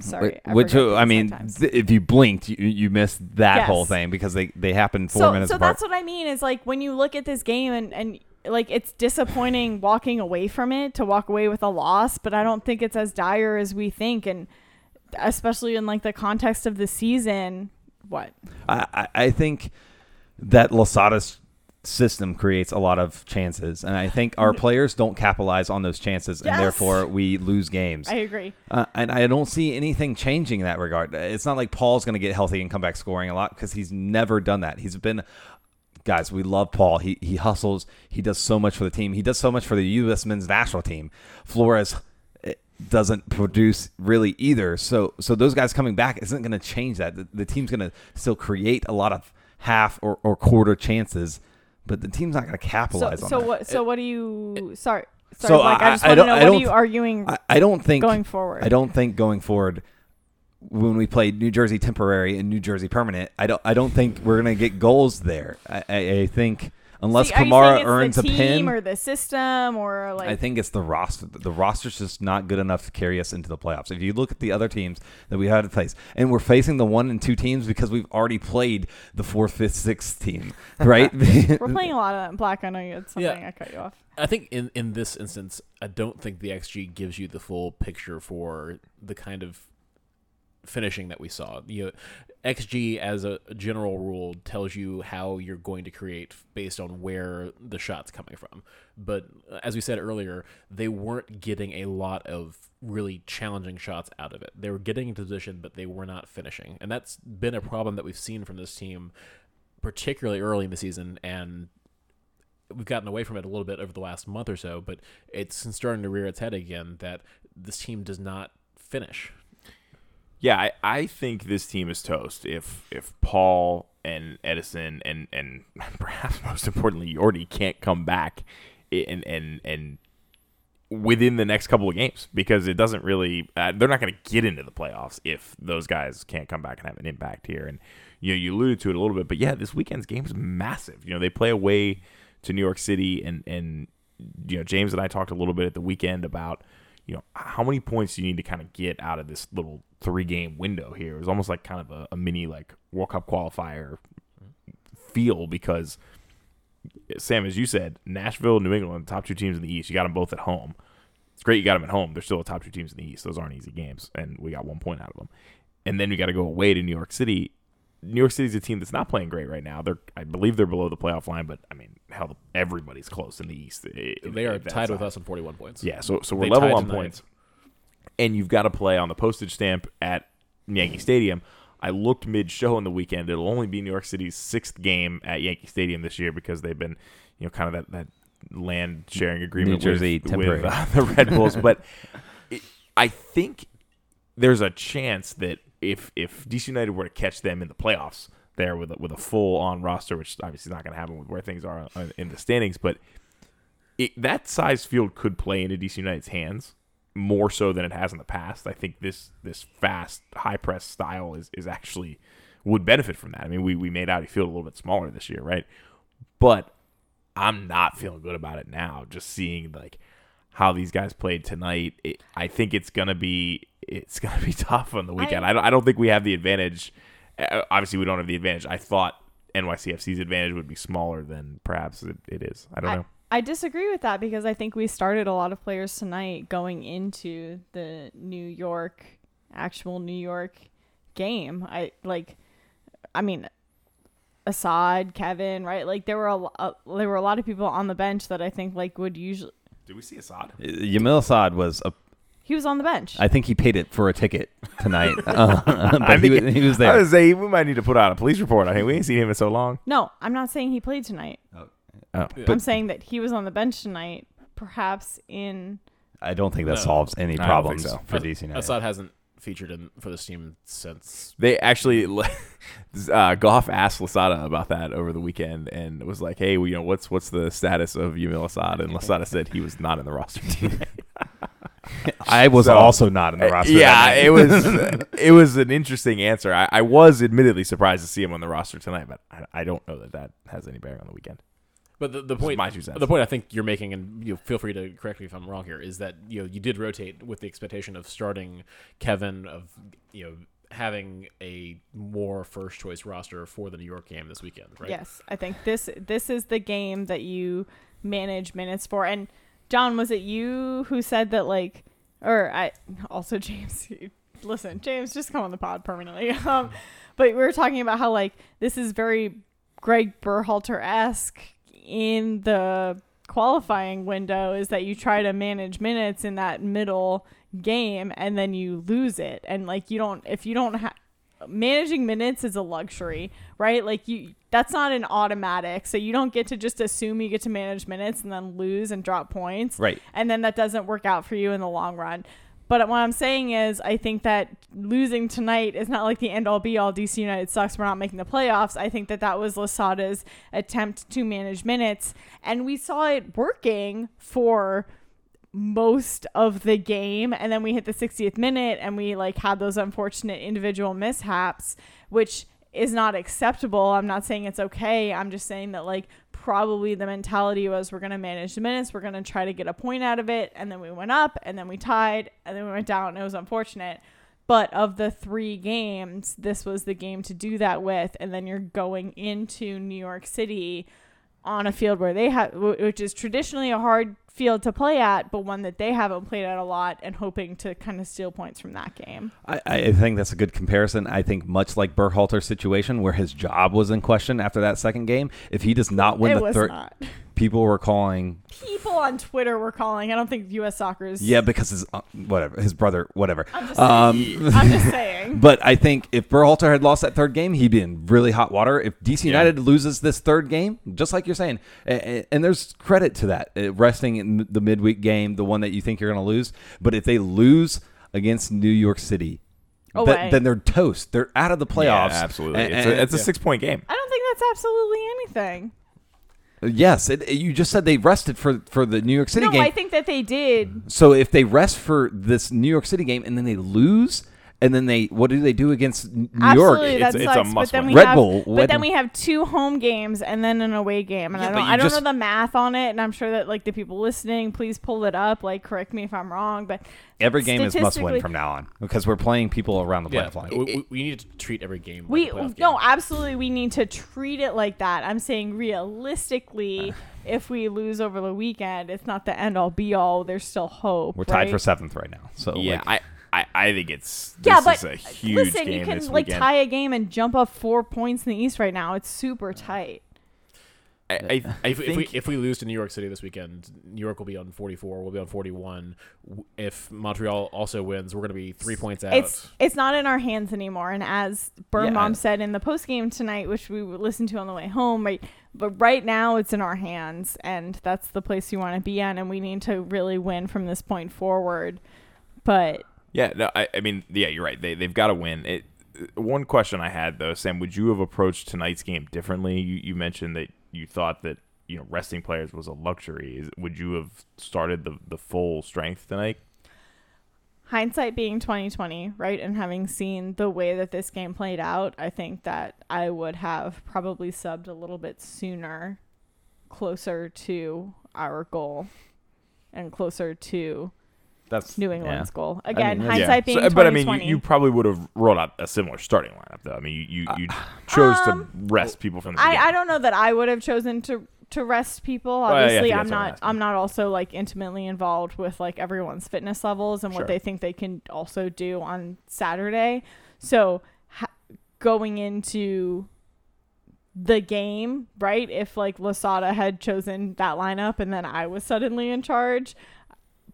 Sorry. I Which forget uh, these I mean, sometimes. th- if you blinked, you, you missed that Yes. whole thing because they they happened four so, minutes so apart. that's what I mean is like when you look at this game and and like it's disappointing walking away from it to walk away with a loss, but I don't think it's as dire as we think, and especially in like the context of the season. What? I, I think that Losada's system creates a lot of chances, and I think our players don't capitalize on those chances, Yes. and therefore we lose games. I agree. Uh, and I don't see anything changing in that regard. It's not like Paul's going to get healthy and come back scoring a lot because he's never done that. He's been, guys, we love Paul. He he hustles. He does so much for the team. He does so much for the U.S. men's national team. Flores doesn't produce really either. So so those guys coming back isn't going to change that. The, the team's going to still create a lot of half or, or quarter chances, but the team's not going to So capitalize on so that. what? So what do you? Sorry. Sorry, So Mike, I, I- just want to don't- know I what are you arguing I, I don't think going forward. I don't think going forward, when we play New Jersey temporary and New Jersey permanent, I don't I don't think we're gonna get goals there. I, I, I think unless See, are you Kamara it's earns the a pin, or the system or like I think it's the roster. The roster's just not good enough to carry us into the playoffs. If you look at the other teams that we had to face, and we're facing the one and two teams because we've already played the fourth, fifth, sixth team, right? we're playing a lot of that. In black. I know you had something. Yeah. I cut you off. I think in in this instance, I don't think the XG gives you the full picture for the kind of finishing that we saw. You know, XG as a general rule tells you how you're going to create based on where the shot's coming from. But uh, as we said earlier, they weren't getting a lot of really challenging shots out of it. They were getting into position, but they were not finishing, and that's been a problem that we've seen from this team, particularly early in the season and we've gotten away from it a little bit over the last month or so, but it's starting to rear its head again that this team does not finish. Yeah, I, I think this team is toast if if Paul and Edison and and perhaps most importantly Yordy can't come back and and and within the next couple of games because it doesn't really uh, they're not going to get into the playoffs if those guys can't come back and have an impact here. And you know you alluded to it a little bit but yeah this weekend's game is massive. You know they play away to New York City and and you know James and I talked a little bit at the weekend about you know how many points do you need to kind of get out of this little three game window here it was almost like kind of a, a mini like World Cup qualifier feel because Sam, as you said, Nashville, New England, top two teams in the East. You got them both at home. It's great you got them at home. They're still the top two teams in the East. Those aren't easy games, and we got one point out of them. And then we got to go away to New York City. New York City's a team that's not playing great right now. They're, I believe, they're below the playoff line, but I mean, hell, everybody's close in the East. They are tied with us on 41 points. Yeah, so so we're They level on tonight. points, and you've got to play on the postage stamp at Yankee Stadium. I looked mid-show in the weekend. It'll only be New York City's sixth game at Yankee Stadium this year because they've been, you know, kind of that that land sharing agreement Jersey with, with uh, the Red Bulls. but it, I think there's a chance that if if DC United were to catch them in the playoffs there with a, with a full on roster, which obviously is not going to happen with where things are in the standings, but it, that size field could play into DC United's hands more so than it has in the past. I think this this fast high press style is is actually would benefit from that. I mean, we we made Audi Field a little bit smaller this year, right? But I'm not feeling good about it now. Just seeing like how these guys played tonight, it, I think it's gonna be it's gonna be tough on the weekend. I, don't, I don't think we have the advantage. Uh, Obviously, we don't have the advantage. I thought NYCFC's advantage would be smaller than perhaps it, it is. I don't know. I disagree with that because I think we started a lot of players tonight going into the New York actual New York game. I like I mean Asad, Kevin, right? Like there were a, lo- uh, there were a lot of people on the bench that I think like would usually Did we see Asad? Yamil Asad was a. he was on the bench. I think he paid it for a ticket tonight, uh, but I he, was, he was I there. would say we might need to put out a police report. I think we ain't seen him in so long. no, I'm not saying he played tonight. Oh, I'm saying that he was on the bench tonight, perhaps in I don't think that No. solves any I don't problems think so. for DC United. Asad hasn't featured in for this team since. They actually, uh, Goff asked Losada about that over the weekend and was like, "Hey, well, you know, what's what's the status of Yamil Asad?" And Losada said he was not in the roster team. I was So- also not in the uh, roster. yeah, it was uh, it was an interesting answer. I, I was admittedly surprised to see him on the roster tonight, but I, I don't know that that has any bearing on the weekend. But the, the point, my two cents. the point I think you're making, and you know, feel free to correct me if I'm wrong here, is that you know you did rotate with the expectation of starting Kevin, of you know having a more first choice roster for the New York game this weekend, right? Yes, I think this this is the game that you manage minutes for. And John, was it you who said that like, or I also James? Listen, James, just come on the pod permanently. Um, but we were talking about how like this is very Greg Berhalter esque in the qualifying window is that you try to manage minutes in that middle game and then you lose it and like you don't if you don't have managing minutes is a luxury, right? Like you that's not an automatic. So you don't get to just assume you get to manage minutes and then lose and drop points. Right. And then that doesn't work out for you in the long run. But what I'm saying is I think that losing tonight is not like the end all be all DC United sucks we're not making the playoffs. I think that that was Losada's attempt to manage minutes and we saw it working for most of the game and then we hit the 60th minute and we like had those unfortunate individual mishaps which is not acceptable. I'm not saying it's okay. I'm just saying that like probably the mentality was we're going to manage the minutes we're going to try to get a point out of it and then we went up and then we tied and then we went down. It was unfortunate. But of the three games this was the game to do that with and then you're going into new york city on a field where they have, which is traditionally a hard field to play at, but one that they haven't played at a lot, and hoping to kind of steal points from that game. I, I think that's a good comparison. I think much like Berhalter's situation, where his job was in question after that second game, if he does not win it the third, not. people were calling, People on Twitter were calling. I don't think U.S. Soccer is. yeah, because his uh, whatever, his brother, whatever. I'm just Um, saying. I'm just saying. But I think if Berhalter had lost that third game, he'd be in really hot water. If DC Yeah. United loses this third game, just like you're saying, a- a- and there's credit to that, uh, resting in the midweek game, the one that you think you're going to lose. But if they lose against New York City, oh, th- Away. then they're toast. They're out of the playoffs. Yeah, absolutely. And- it's a, it's a six point game. I don't think that's absolutely anything. yes, it, you just said they rested for for the New York City no, game. No, I think that they did. So if they rest for this New York City game and then they lose, and then they what do they do against New Absolutely, York? that It's- it's a sucks. but must then win. we Red have, Bull, but Red- then we have two home games and then an away game, and Yeah, I but don't, you I don't just- know the math on it, and I'm sure that like the people listening, please pull it up. Like, correct me if I'm wrong, but Every game is must win statistically- from now on because we're playing people around the Yeah, playoff line. we, we- we need to treat every game. Like we a playoff no, game. absolutely, we need to treat it like that. I'm saying realistically, uh. if we lose over the weekend, it's not the end all be all. There's still hope. We're tied right? for seventh right now. So Yeah, like, I, I, I think it's this Yeah, but is a uh, huge listen, game you can like weekend. tie a game and jump up four points in the East right now. It's super uh, tight. I, I, uh, I If, if we think if we lose to New York City this weekend, New York will be on 44. We'll be on 41. If Montreal also wins, we're going to be three points out. It's it's not in our hands anymore. And as Birnbaum Yeah. said in the post game tonight, which we listened to on the way home, right? But right now it's in our hands, and that's the place you want to be in, and we need to really win from this point forward. But Yeah, no, I, I mean, yeah, you're right. They they've got to win. It. One question I had though, Sam, would you have approached tonight's game differently? You, you mentioned that you thought that you know resting players was a luxury. Is, would you have started the the full strength tonight? hindsight being 2020 right and having seen the way that this game played out i think that i would have probably subbed a little bit sooner closer to our goal and closer to that's new england's goal again mean, hindsight being So, but I mean, you, you probably would have rolled out a similar starting lineup though. I mean, you you, you chose to rest people from the. Um, I, I don't know that I would have chosen to to rest people. Well, yeah, I Obviously, I'm what I'm not. I'm not also like intimately involved with like everyone's fitness levels and Sure. what they think they can also do on Saturday. So ha- going into the game, right? If like Losada had chosen that lineup and then I was suddenly in charge,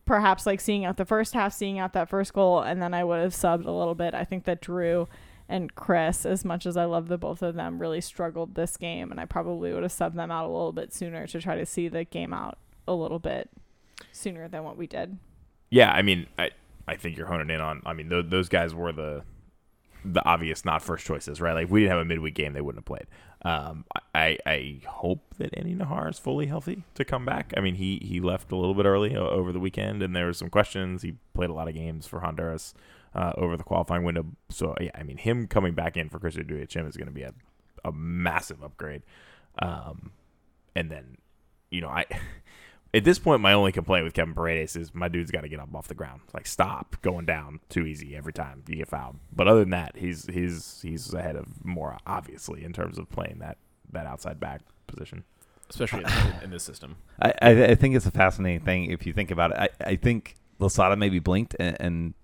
perhaps like seeing out the first half, seeing out that first goal, and then I would have subbed a little bit. I think that Drew and Chris, as much as I love the both of them, really struggled this game, and I probably would have subbed them out a little bit sooner to try to see the game out a little bit sooner than what we did. Yeah, I mean, I I think you're honing in on. I mean, th- those guys were the the obvious not first choices, right? Like if we didn't have a midweek game, they wouldn't have played. Um, I I hope that Andy Najar is fully healthy to come back. I mean, he he left a little bit early o- over the weekend, and there were some questions. He played a lot of games for Honduras uh, over the qualifying window. So yeah, I mean, him coming back in for Chris HM is going to be a a massive upgrade. Um, and then, you know, I at this point, my only complaint with Kevin Paredes is my dude's got to get up off the ground. Like, stop going down too easy every time you get fouled. But other than that, he's he's he's ahead of more obviously in terms of playing that that outside back position. especially in, in this system. I, I, I think it's a fascinating thing if you think about it. I, I think Losada maybe blinked and, and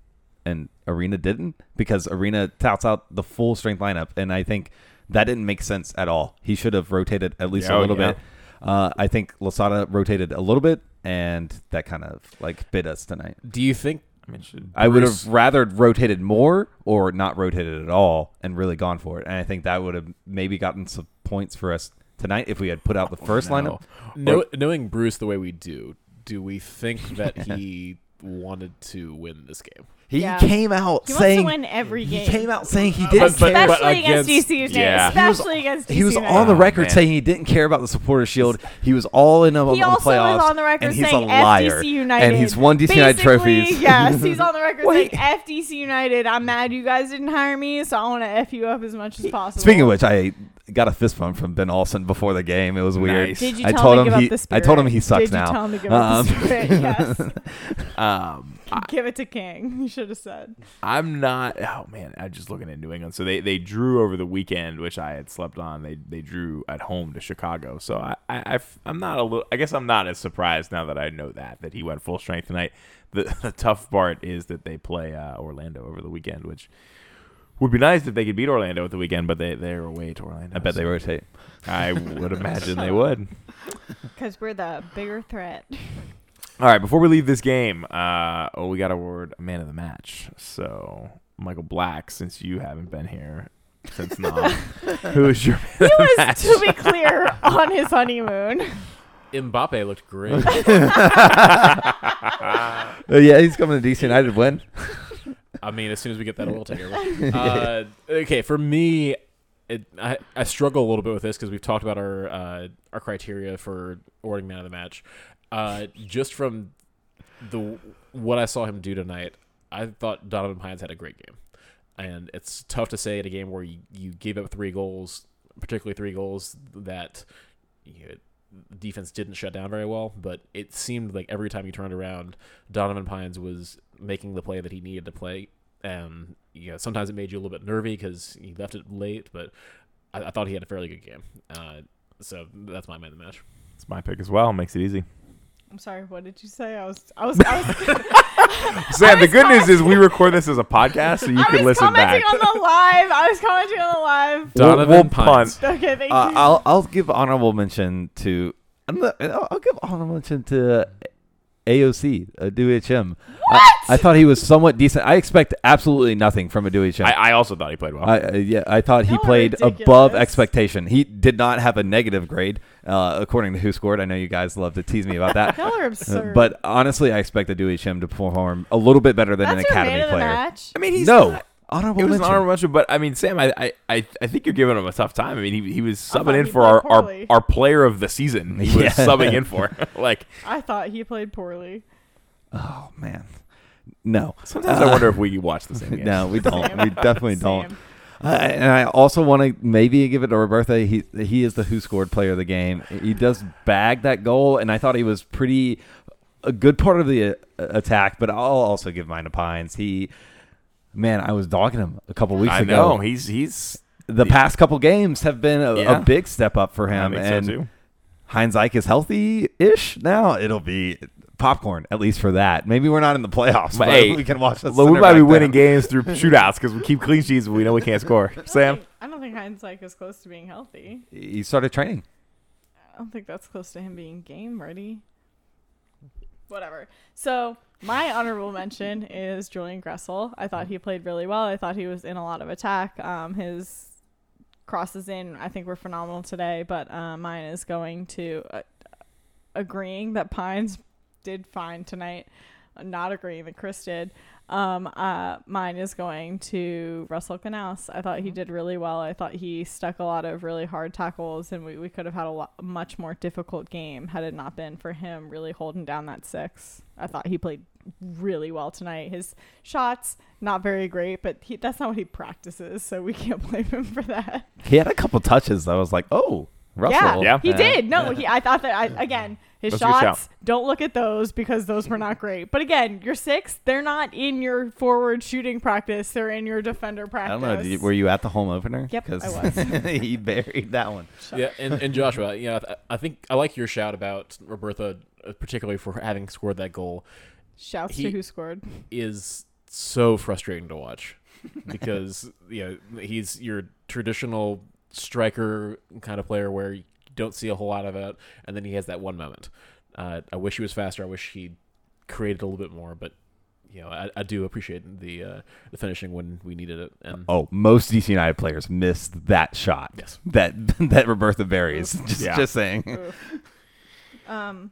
and Arena didn't because Arena touts out the full strength lineup, and I think that didn't make sense at all. He should have rotated at least Yeah, a oh, little yeah. bit. Uh, I think Losada rotated a little bit, and that kind of like bit us tonight. Do you think I mean, should I would have rather rotated more or not rotated at all and really gone for it. And I think that would have maybe gotten some points for us tonight if we had put out the first no. lineup. know, knowing Bruce the way we do, do we think that he wanted to win this game? He Yeah. came out He saying wants to win every he came out saying he didn't but- care. but especially against, against- DC United. yeah. He was- Especially against DC he was United. on the Oh, record man. saying he didn't care about the supporter shield. He was all in on, He on the also playoffs. is on the record and he's saying a liar. FDC United. And he's won DC United trophies. yes, he's on the record saying FDC United. I'm mad you guys didn't hire me, so I want to f you up as much as possible. Speaking of which, I got a fist bump from Ben Olsen before the game. It was weird. Nice. did you I tell told him to him give he- up the I spirit? told him he sucks Did now. you tell him to give up the Um, spirit? Yes. um, I, give it to King. You should have said. I'm not. Oh man, I'm just looking at New England. So they, they drew over the weekend, which I had slept on. They they drew at home to Chicago. So I, I I'm not a little. I guess I'm not as surprised now that I know that that he went full strength tonight. The, the tough part is that they play uh, Orlando over the weekend, which would be nice if they could beat Orlando at the weekend, but they they're away to Orlando. I bet they so rotate. I would imagine they would. Because we're the bigger threat. All right, before we leave this game, uh, oh, we got to award a man of the match. So Michael Black, since you haven't been here since Nam, who is your Man He was, to be clear, on his honeymoon. Mbappe looked great. Uh, yeah, he's coming to DC United. When? I mean, as soon as we get that oil tanker. Uh, okay, for me, it, I, I struggle a little bit with this because we've talked about our uh, our criteria for awarding man of the match. Uh, just from the what I saw him do tonight, I thought Donovan Pines had a great game, and it's tough to say in a game where you, you gave up three goals, particularly three goals that you know, defense didn't shut down very well. But it seemed like every time you turned around, Donovan Pines was making the play that he needed to play, and you know sometimes it made you a little bit nervy because he left it late, but I, I thought he had a fairly good game. Uh, so that's my man of the match. It's my pick as well. Makes it easy. I'm sorry. What did you say? I was. I was. I was, Sam, the was good news is we record this as a podcast, so you I can was listen back. I was commenting on the live. I was commenting on the live. We'll- Donovan we'll Pines. punt. Okay, thank Uh, you. I'll I'll give honorable mention to I'm not, I'll I'll give honorable mention to AOC, uh, Dewey Chim. I, I thought he was somewhat decent. I expect absolutely nothing from a Dewey Chim. I, I also thought he played well. I, uh, yeah, I thought he Y'all are played above expectation. He did not have a negative grade, uh, according to Who Scored. I know you guys love to tease me about that. Y'all are Uh, absurd. but honestly, I expected Dewey Chim to perform a little bit better than that's an your academy man of the player. match. I mean, he's no, not- honorable it was an mention. honorable mention, but I mean, Sam, I, I, I, I think you're giving him a tough time. I mean, he, he was subbing in for our, our, our player of the season. He was Yeah. subbing in for. like, I thought he played poorly. oh man, no. sometimes I wonder if we watch the same game. No, we don't. Same. we definitely don't. Uh, and I also want to maybe give it to Roberto. He he is the who scored player of the game. He does bag that goal, and I thought he was pretty a good part of the uh, attack. But I'll also give mine to Pines. He, man, I was dogging him a couple weeks I ago. know. He's, he's, the past couple games have been a, Yeah. a big step up for I him, think and so too. Hines-Ike is healthy-ish now. It'll be popcorn at least for that. Maybe we're not in the playoffs, But but, hey, we can watch. the Well, we might be back winning games through shootouts because we keep clean sheets and we know we can't score. Sam? I don't think Hines-Ike is close to being healthy. He started training. I don't think that's close to him being game ready. Whatever. So my honorable mention is Julian Gressel. I thought he played really well. I thought he was in a lot of attack. Um, his crosses in, I think, were phenomenal today. But uh, mine is going to uh, agreeing that Pines did fine tonight. Not agreeing that Chris did. Um, uh, mine is going to Russell Canouse. I thought he did really well. I thought he stuck a lot of really hard tackles, and we, we could have had a lot, much more difficult game had it not been for him really holding down that six. I thought he played really well tonight. His shots not very great, but he, that's not what he practices, so we can't blame him for that. He had a couple touches. that I was like, oh, Russell. Yeah. He Uh, did. No, he. I thought that. I, again, his That's a good shout. shots. Don't look at those because those were not great. But again, your six. They're not in your forward shooting practice. They're in your defender practice. I practice. don't know. Did you, were you at the home opener? Yep, I 'Cause was. he buried that one. Yeah, and, and Joshua, yeah, I, I think I like your shout about Robertha, particularly for having scored that goal. Shouts He- to who scored. Is so frustrating to watch because you know he's your traditional striker kind of player where you don't see a whole lot of it, and then he has that one moment. Uh, I wish he was faster. I wish he created a little bit more, but you know, I, I do appreciate the uh, the finishing when we needed it. And Oh, most DC United players missed that shot. yes, That that Robertha buries. Just Yeah. just saying. Um.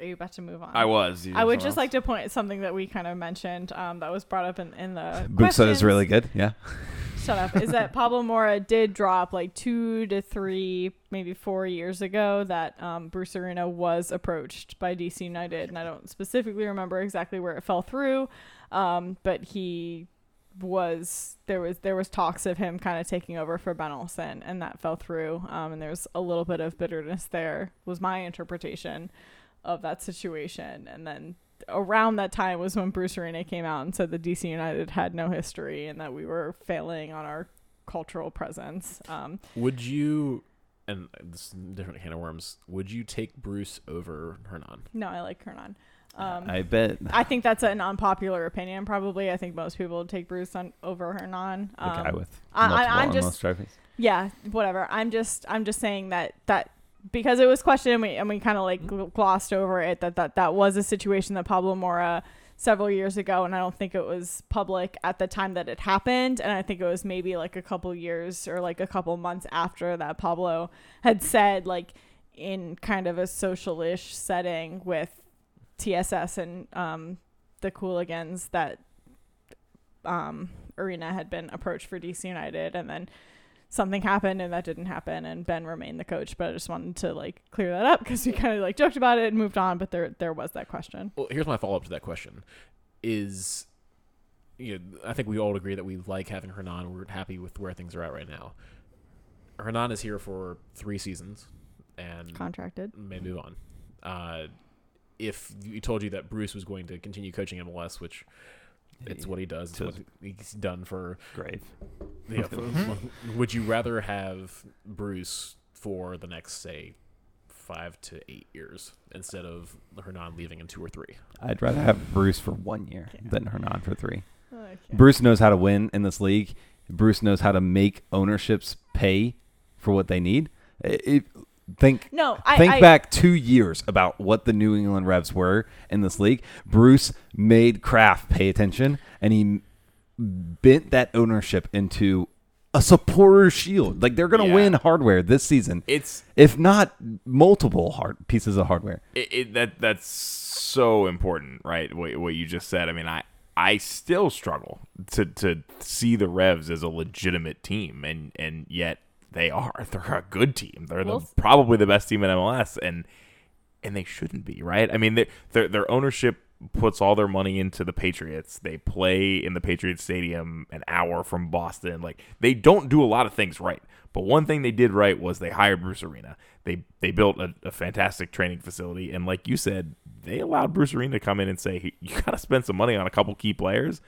Well- Are you about to move on? I was. I would just like to point at something that we kind of mentioned um, that was brought up in, in the Buksa questions. is really good. Yeah. shut up is that Pablo Maurer did drop like two to three, maybe four years ago that um, Bruce Arena was approached by DC United, and I don't specifically remember exactly where it fell through, um, but he was there was there was talks of him kind of taking over for Ben Olsen, and that fell through, um, and there's a little bit of bitterness there was my interpretation of that situation, and then around that time was when Bruce Arena came out and said that DC United had no history and that we were failing on our cultural presence. Um, would you? And this is a different can of worms. Would you take Bruce over Hernan? no, I like Hernan. Um, I bet. I think that's an unpopular opinion. Probably, I think most people would take Bruce on over Hernan. the guy Um, with I, I, I'm just- almost yeah, whatever. I'm just, I'm just saying that that because it was questioned and we, and we kind of like gl- glossed over it that that that was a situation that Pablo Maurer several years ago, and I don't think it was public at the time that it happened. And I think it was maybe like a couple years or like a couple months after that Pablo had said, like, in kind of a social-ish setting with TSS and um, the Cooligans that um, Arena had been approached for DC United, and then something happened and that didn't happen, and Ben remained the coach. But I just wanted to like clear that up because we kind of like joked about it and moved on, but there there was that question. Well, here's my follow up to that question: Is you know, I think we all agree that we like having Hernan. We're happy with where things are at right now. Hernan is here for three seasons and Contracted. may move on. Uh, if we told you that Bruce was going to continue coaching MLS, which it's what he does, it's what he's done for. Great. Yeah, for- would you rather have Bruce for the next, say, five to eight years instead of Hernan leaving in two or three? I'd rather have Bruce for one year Yeah. than Hernan for three. Okay. Bruce knows how to win in this league. Bruce knows how to make ownerships pay for what they need. It, it- think No, I think I, back two years about what the New England Revs were in this league. Bruce made Kraft pay attention, and he bent that ownership into a supporter shield. Like they're going to Yeah. win hardware this season, It's if not multiple hard pieces of hardware. it, it, that that's so important, right? What, what you just said. I mean, I I still struggle to to see the Revs as a legitimate team, and and yet they are. They're a good team. They're the, probably the best team in MLS, and and they shouldn't be, right? I mean, their their ownership puts all their money into the Patriots. They play in the Patriots Stadium an hour from Boston. Like they don't do a lot of things right. But one thing they did right was they hired Bruce Arena. They they built a, a fantastic training facility, and like you said, they allowed Bruce Arena to come in and say, "Hey, "You got to spend some money on a couple key players,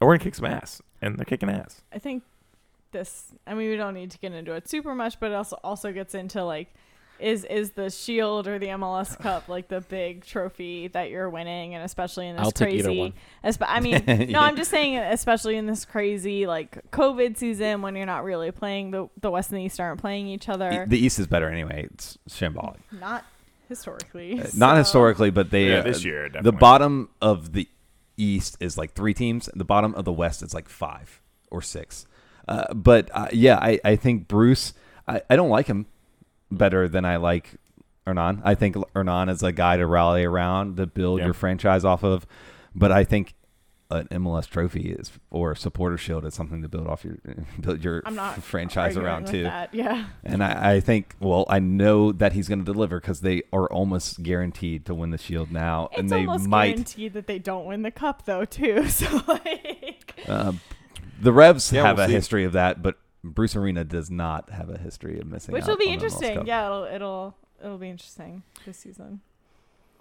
or we're gonna kick some ass." And they're kicking ass. I think this. I mean, we don't need to get into it super much, but it also also gets into like, is is the Shield or the MLS Cup like the big trophy that you're winning, and especially in this I'll crazy. either one. I mean, no, I'm just saying, especially in this crazy like COVID season when you're not really playing the the West and the East aren't playing each other. The East is better anyway. It's shambolic. not historically. Uh, Not historically, but they Yeah, uh, this year, the bottom of the East is like three teams. The bottom of the West is like five or six. Uh, but uh, yeah, I, I think Bruce. I, I don't like him better than I like Hernan. I think Hernan is a guy to rally around to build Yeah. your franchise off of. But I think an MLS trophy is or a supporter shield is something to build off your build your I'm not franchise around with too. That. Yeah. And I, I think, well, I know that he's going to deliver because they are almost guaranteed to win the Shield now, It's and they almost might. guaranteed that they don't win the cup though too. So like, Uh, the Revs Yeah, have we'll a see. history of that, but Bruce Arena does not have a history of missing. which out will be on the MLS interesting. Cup. Yeah, it'll it'll it'll be interesting this season.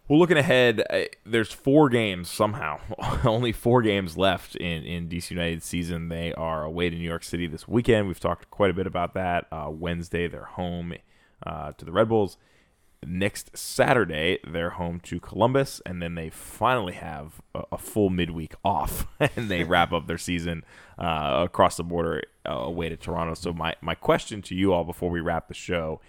Well, looking ahead, uh, there's four games somehow. Only four games left in, in DC United's season. They are away to New York City this weekend. We've talked quite a bit about that. Uh, Wednesday, they're home uh, to the Red Bulls. Next Saturday, they're home to Columbus, and then they finally have a, a full midweek off, and they wrap up their season uh, across the border uh, away to Toronto. So my, my question to you all before we wrap the show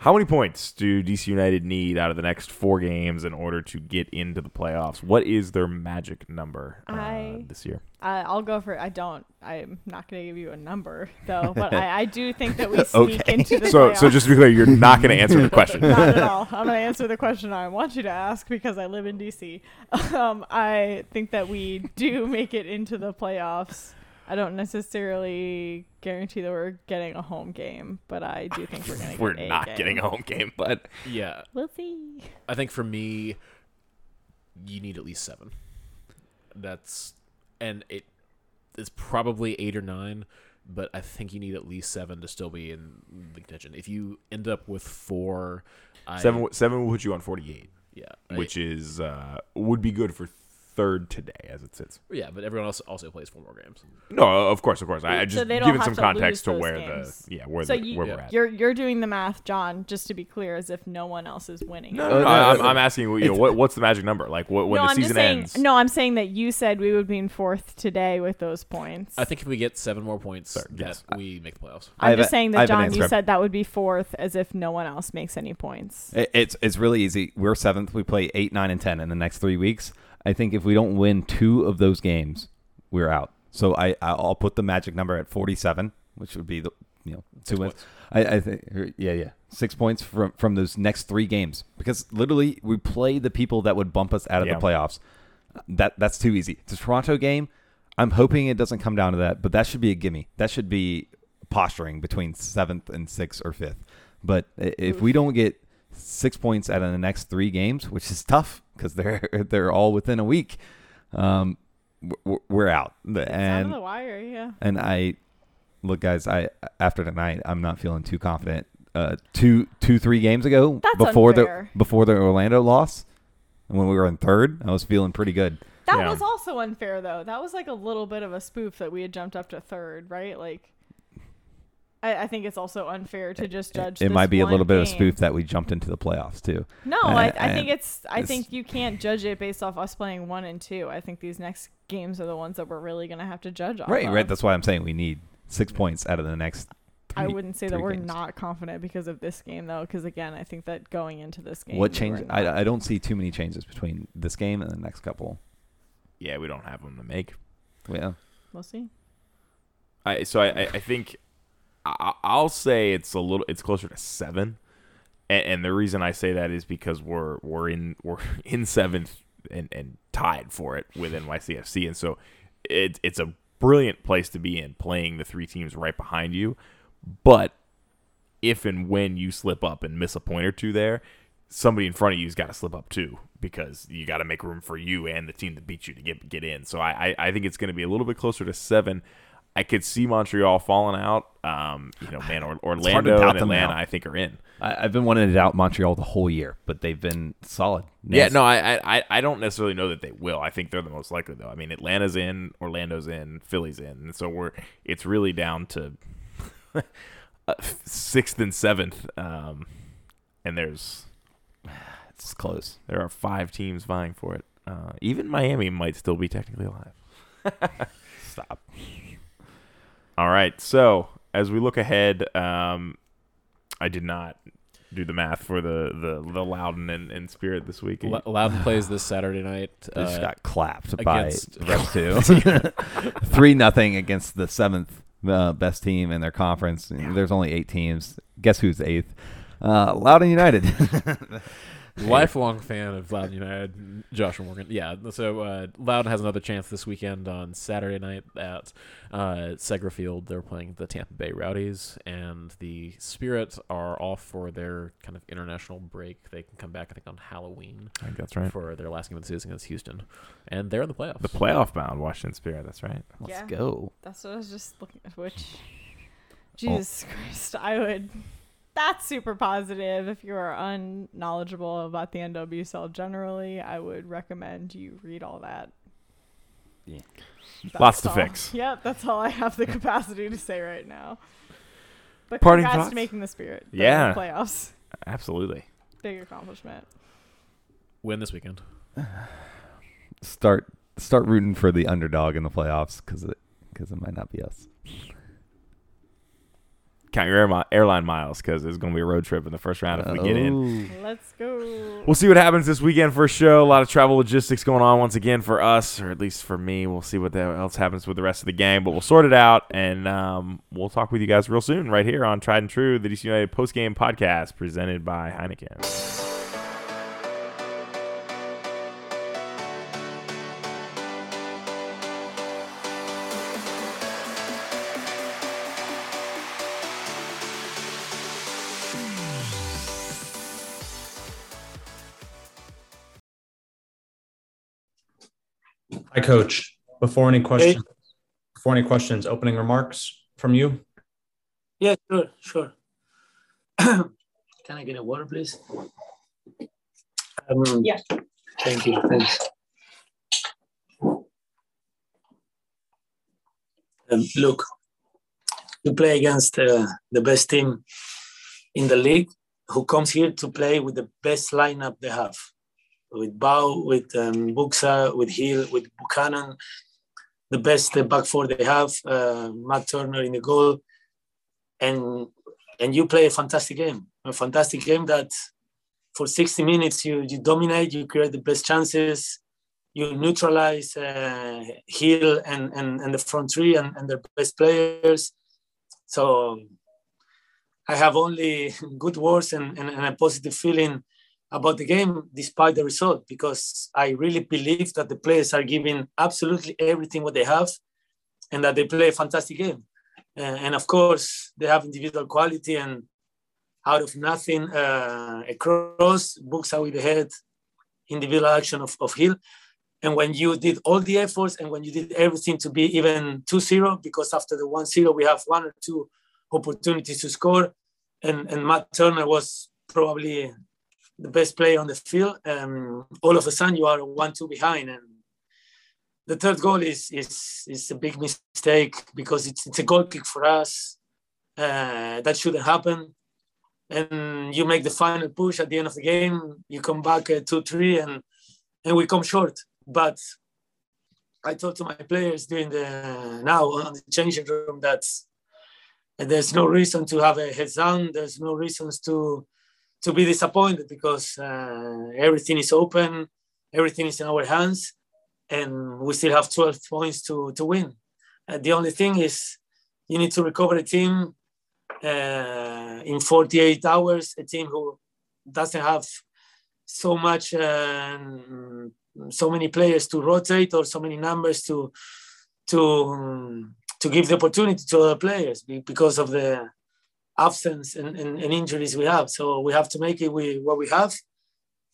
how many points do DC United need out of the next four games in order to get into the playoffs? What is their magic number uh, I- this year? I, I'll go for. I don't. I'm not going to give you a number though, but I, I do think that we sneak Okay. into the So, so just to be clear, you're not going to answer the question. not at all. I'm going to answer the question I want you to ask because I live in DC. Um, I think that we do make it into the playoffs. I don't necessarily guarantee that we're getting a home game, but I do think we're going to. We're get a not game. getting a home game, but Yeah, We'll see. I think for me, you need at least seven. That's and it is probably eight or nine, but I think you need at least seven to still be in the contention. If you end up with four, I, seven seven will put you on 48, yeah, I- which is uh, would be good for third today as it sits. yeah, but everyone else also plays four more games. No, of course, of course. I I just they don't giving some to context to lose where games. the yeah where So the, you- where Yeah. we're at. You're you're doing the math, John, just to be clear, as if no one else is winning. No, it. no, no, Uh, I'm, uh, I'm asking you, know, what what's the magic number? Like what, when no, the I'm season just saying. ends? No, I'm saying that you said we would be in fourth today with those points. I think if we get seven more points, Sorry, that yes. we make the playoffs. I I'm just a- saying that have an John, you said that would be fourth, as if no one else makes any points. It- It's it's really easy. We're seventh. We play eight, nine, and ten in the next three weeks. I think if we don't win two of those games, we're out. So I I'll put the magic number at 47, which would be the you know two wins. points. I, I think er, yeah yeah six points from from those next three games because literally we play the people that would bump us out of Yeah. the playoffs. That that's too easy. The Toronto game, I'm hoping it doesn't come down to that, but that should be a gimme. That should be posturing between seventh and sixth or fifth. But if we don't get six points out of the next three games, which is tough because they're they're all within a week, um, we're, we're out. It's out of And the wire, yeah. and I look, guys. I after tonight, I'm not feeling too confident. Uh, two, two, three games ago, That's before unfair. the before the Orlando loss, and when we were in third, I was feeling pretty good. That Yeah. was also unfair, though. That was like a little bit of a spoof that we had jumped up to third, right? Like, I, I think it's also unfair to just judge. It this might be a one little bit of game. spoof that we jumped into the playoffs too. No, Uh, I, I think it's. I it's- think you can't judge it based off us playing one and two. I think these next games are the ones that we're really gonna have to judge off. Right, of. right. That's why I'm saying we need six points out of the next. I wouldn't say that we're games. not confident because of this game, though. Because again, I think that going into this game, What we change? I, I don't see too many changes between this game and the next couple. Yeah, we don't have them to make. Yeah, we'll see. I so I I, I think I, I'll say it's a little it's closer to seven, and, and the reason I say that is because we're we're in we're in seventh and, and tied for it with NYCFC, and so it, it's a brilliant place to be in playing the three teams right behind you, but if and when you slip up and miss a point or two there, somebody in front of you's got to slip up too because you got to make room for you and the team that beat you to get get in. So I I, I think it's going to be a little bit closer to seven. I could see Montreal falling out. Um, you know, man, or, Orlando and Atlanta. I think are in. I, I've been wanting to doubt Montreal the whole year, but they've been solid. Yeah, no, I, I I don't necessarily know that they will. I think they're the most likely though. I mean, Atlanta's in, Orlando's in, Philly's in, and so we're it's really down to uh, sixth and seventh. Um, and there's it's close. there are five teams vying for it. Uh, even Miami might still be technically alive. Stop. All right, so as we look ahead, um, I did not do the math for the the the Loudoun and, and Spirit this week. L- Loudoun plays this Saturday night. They just uh, got clapped against- by Rev two, three nothing against the seventh uh, best team in their conference. There's only eight teams. Guess who's eighth? Uh, Loudoun United. Lifelong fan of Loudoun United, Joshua Morgan. Yeah, so uh, Loudoun has another chance this weekend on Saturday night at uh, Segra Field. They're playing the Tampa Bay Rowdies, and the Spirit are off for their kind of international break. They can come back, I think, on Halloween I think that's right. for their last game of the season against Houston, and they're in the playoffs. The playoff bound Washington Spirit. That's right. Let's Yeah. go. That's what I was just looking at. Which, Jesus Christ, I would. That's super positive. If you are unknowledgeable about the NWSL generally, I would recommend you read all that. Yeah. That's Lots to all- fix. Yep, that's all I have the capacity to say right now. But Parting congrats thoughts? to making the spirit. the Yeah. playoffs. Absolutely. Big accomplishment. Win this weekend. Start start rooting for the underdog in the playoffs because it because it might not be us. Count your air mi- airline miles because it's going to be a road trip in the first round if we get in. Oh. Let's go. We'll see what happens this weekend for show. A lot of travel logistics going on once again for us, or at least for me. We'll see what the else happens with the rest of the gang, but we'll sort it out, and um, we'll talk with you guys real soon right here on Tried and True, the DC United post game podcast presented by Heineken. Hi, Coach. Before any questions, before any questions, opening remarks from you. Yeah, sure, sure. Can I get a water, please? Um, Yeah. Thank you. Thanks. Um, look, you play against uh, the best team in the league, who comes here to play with the best lineup they have, with Bou, with um, Buksa, with Gil, with Buchanan, the best uh, back four they have, uh, Matt Turner in the goal, and and you play a fantastic game, a fantastic game that for 60 minutes you you dominate, you create the best chances, you neutralize uh, Gil and, and, and the front three and, and their best players. So I have only good words and, and, and, a positive feeling about the game despite the result because I really believe that the players are giving absolutely everything what they have and that they play a fantastic game. Uh, and of course, they have individual quality and out of nothing, uh, a cross, books out with the head, individual action of, of Gil. And when you did all the efforts and when you did everything to be even 2 0, because after the 1 0, we have one or two opportunities to score. And, and Matt Turner was probably the best player on the field. Um, all of a sudden, you are 1 2 behind. And the third goal is, is, is a big mistake because it's, it's a goal kick for us. Uh, that shouldn't happen. And you make the final push at the end of the game. You come back uh, 2 3, and, and we come short but I talked to my players during the now on the changing room that there's no reason to have a heads down. There's no reasons to to be disappointed because uh, everything is open, everything is in our hands, and we still have 12 points to to win. Uh, the only thing is you need to recover a team uh, in 48 hours. A team who doesn't have so much um, so many players to rotate or so many numbers to to to give the opportunity to other players because of the absence and, and, and, injuries we have. So we have to make it with what we have,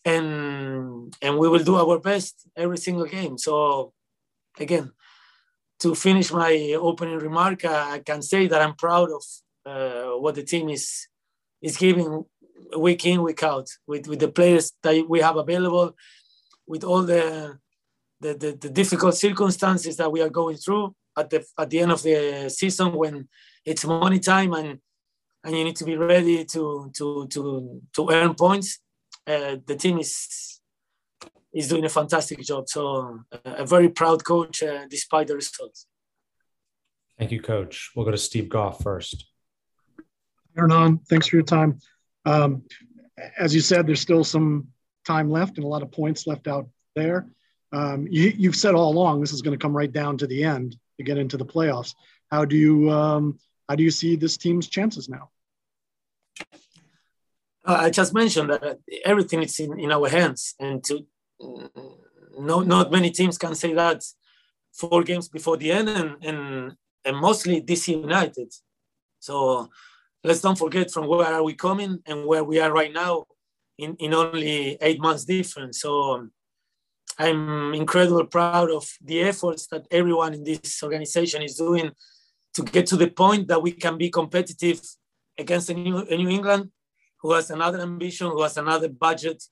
and and we will do our best every single game. So again, to finish my opening remark, I can say that I'm proud of uh, what the team is is giving week in week out with with the players that we have available with all the, the, the, the, difficult circumstances that we are going through at the, at the end of the season when it's money time and, and you need to be ready to, to, to, to earn points. Uh, the team is, is doing a fantastic job. So uh, a very proud coach uh, despite the results. Thank you, coach. We'll go to Steve Goff first. Hernan, thanks for your time. Um, as you said, there's still some time left and a lot of points left out there. Um, you, have said all along this is going to come right down to the end to get into the playoffs. How do you um, how do you see this team's chances now? Uh, I just mentioned that everything is in, in our hands, and to no, not many teams can say that four games before the end, and and, and mostly DC United. So let's don't forget from where are we coming and where we are right now in, in only eight months difference. So I'm incredibly proud of the efforts that everyone in this organization is doing to get to the point that we can be competitive against a New, New England who has another ambition, who has another budget,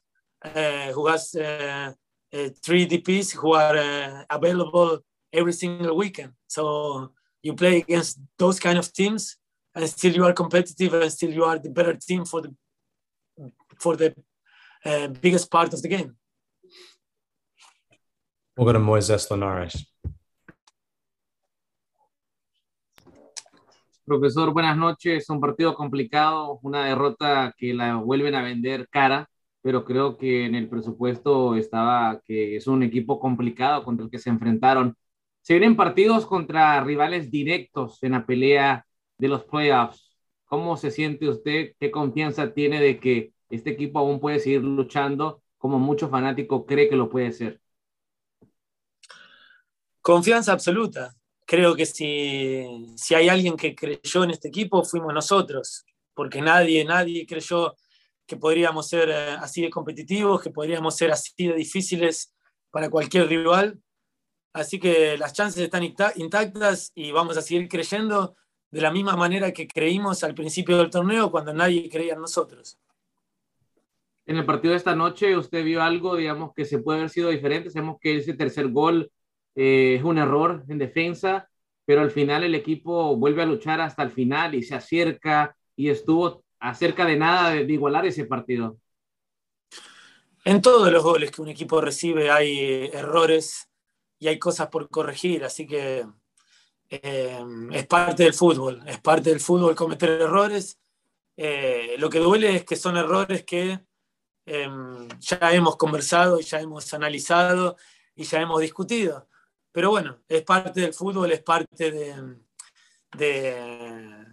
uh, who has uh, uh, three DPs who are uh, available every single weekend. So you play against those kind of teams and still you are competitive and still you are the better team for the for the uh, biggest part of the game. We'll go to Moises Linares. Profesor, buenas noches. Un partido complicado, una derrota que la vuelven a vender cara, pero creo que en el presupuesto estaba que es un equipo complicado contra el que se enfrentaron. Se vienen partidos contra rivales directos en la pelea de los playoffs. ¿Cómo se siente usted? ¿Qué confianza tiene de que este equipo aún puede seguir luchando como mucho fanático cree que lo puede ser. Confianza absoluta. Creo que si, si hay alguien que creyó en este equipo, fuimos nosotros, porque nadie, nadie creyó que podríamos ser eh, así de competitivos, que podríamos ser así de difíciles para cualquier rival. Así que las chances están intactas y vamos a seguir creyendo de la misma manera que creímos al principio del torneo cuando nadie creía en nosotros en el partido de esta noche usted vio algo, digamos, que se puede haber sido diferente. Sabemos que ese tercer gol eh, es un error en defensa, pero al final el equipo vuelve a luchar hasta el final y se acerca y estuvo acerca de nada de, igualar ese partido. En todos los goles que un equipo recibe hay errores y hay cosas por corregir, así que eh, es parte del fútbol, es parte del fútbol cometer errores. Eh, lo que duele es que son errores que ya hemos conversado, ya hemos analizado y ya hemos discutido. Pero bueno, es parte del fútbol, es parte de, de,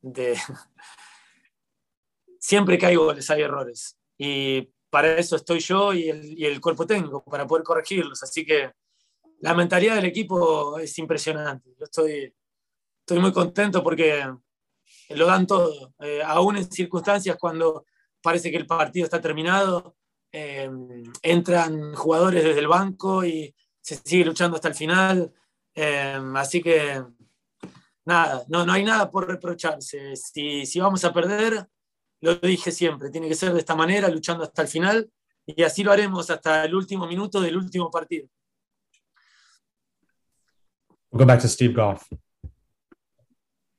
de siempre que hay goles hay errores. Y para eso estoy yo y el, y el, cuerpo técnico, para poder corregirlos. Así que la mentalidad del equipo es impresionante. Yo estoy, estoy muy contento porque lo dan todo, eh, aún en circunstancias cuando parece que el partido está terminado, eh, entran jugadores desde el banco y se sigue luchando hasta el final. Eh, así que nada, no, no hay nada por reprocharse. Si, si vamos a perder, lo dije siempre, tiene que ser de esta manera, luchando hasta el final, y así lo haremos hasta el último minuto del último partido. We'll go back to Steve Goff.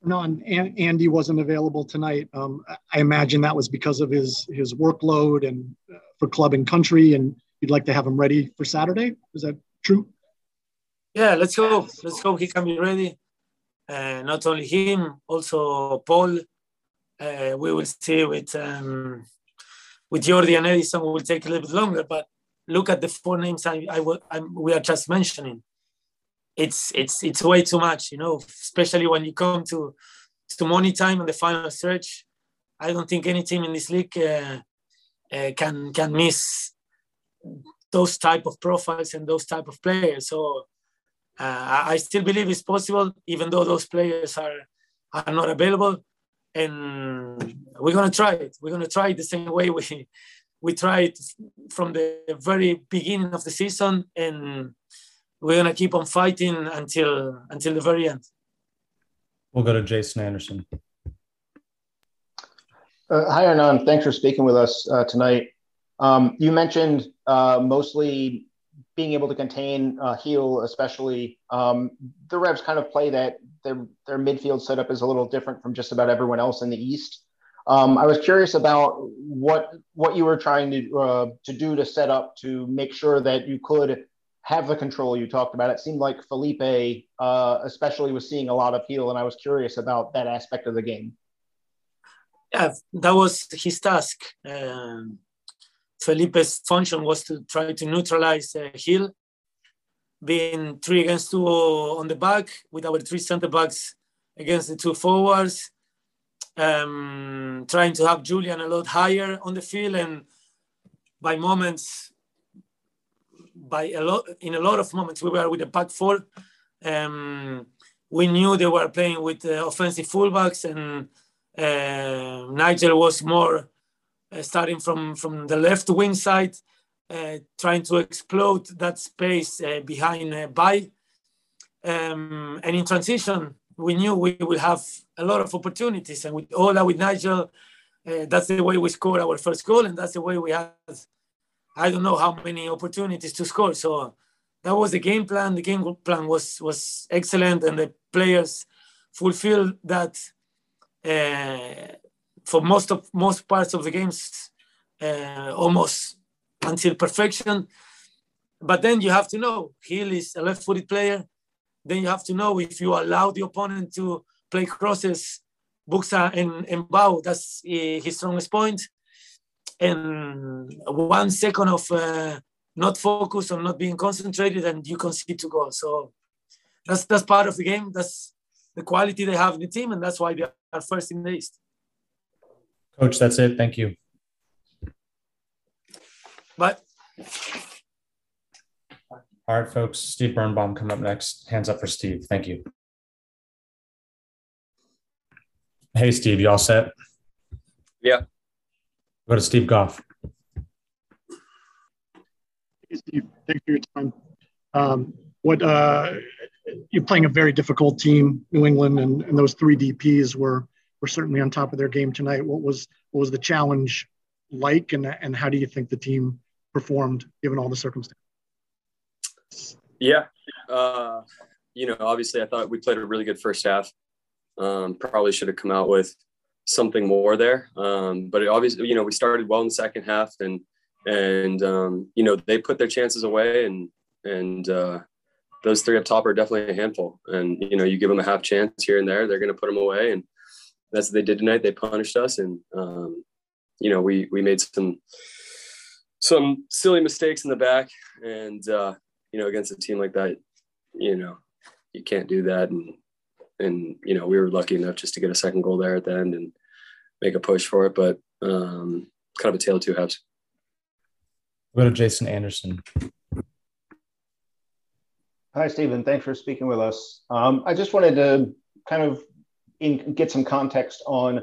No, and Andy wasn't available tonight. Um, I imagine that was because of his his workload and uh, for club and country, and you'd like to have him ready for Saturday. Is that true? Yeah, let's go. Let's hope he can be ready. Uh, not only him, also Paul. Uh, we will see with um, with Yordy and Edison. Will take a little bit longer, but look at the four names I, I, I we are just mentioning it's it's it's way too much, you know, especially when you come to to money time and the final stretch. I don't think any team in this league uh, uh, can can miss those type of profiles and those type of players. So uh, I still believe it's possible, even though those players are are not available. And we're gonna try it. We're gonna try it the same way we we tried from the very beginning of the season and we're gonna keep on fighting until until the very end. We'll go to Jason Anderson. Uh, hi, Hernan. Thanks for speaking with us uh, tonight. Um, you mentioned uh, mostly being able to contain uh, Gil, especially. Um, the Revs kind of play that their their midfield setup is a little different from just about everyone else in the East. Um, I was curious about what what you were trying to uh, to do to set up to make sure that you could have the control you talked about. It seemed like Felipe, uh, especially, was seeing a lot of Gil, and I was curious about that aspect of the game. Yeah, that was his task. Um, Felipe's function was to try to neutralize uh, Gil, being three against two on the back with our three center backs against the two forwards, um, trying to have Julian a lot higher on the field and by moments by a lot in a lot of moments we were with a back four. Um, we knew they were playing with uh, offensive fullbacks, and uh, Nigel was more starting from from the left wing side, uh, trying to explode that space uh, behind uh, Bye. Um, and in transition, we knew we would have a lot of opportunities, and with Ola, with Nigel, that's the way we scored our first goal, and that's the way we had I don't know how many opportunities to score. So that was the game plan. The game plan was was excellent, and the players fulfilled that uh, for most of most parts of the games, uh, almost until perfection. But then you have to know Gil is a left-footed player. Then you have to know if you allow the opponent to play crosses, Buksa and, and Bou, that's uh, his strongest point and one second of uh, not focus or not being concentrated, and you concede to goal. So that's that's part of the game. That's the quality they have in the team, and that's why they are first in the East. Coach, that's it. Thank you. But all right, folks. Steve Birnbaum coming up next. Hands up for Steve. Thank you. Hey, Steve, you all set? Yeah. Go to Steve Goff. Hey, Steve, thanks for your time. Um, what uh, you're playing a very difficult team, New England, and, and those three DPS were were certainly on top of their game tonight. What was what was the challenge like, and and how do you think the team performed given all the circumstances? Yeah, uh, you know, obviously, I thought we played a really good first half. Um, probably should have come out with something more there. Um, but it obviously, you know, we started well in the second half, and and um, you know they put their chances away, and and uh, those three up top are definitely a handful. And you know, you give them a half chance here and there, they're going to put them away, and that's what they did tonight. They punished us, and um, you know, we we made some some silly mistakes in the back, and uh, you know, against a team like that, you know, you can't do that. And, and, you know, we were lucky enough just to get a second goal there at the end and make a push for it. But um, kind of a tale of two halves. We'll go to Jason Anderson. Hi, Stephen. Thanks for speaking with us. Um, I just wanted to kind of in, get some context on,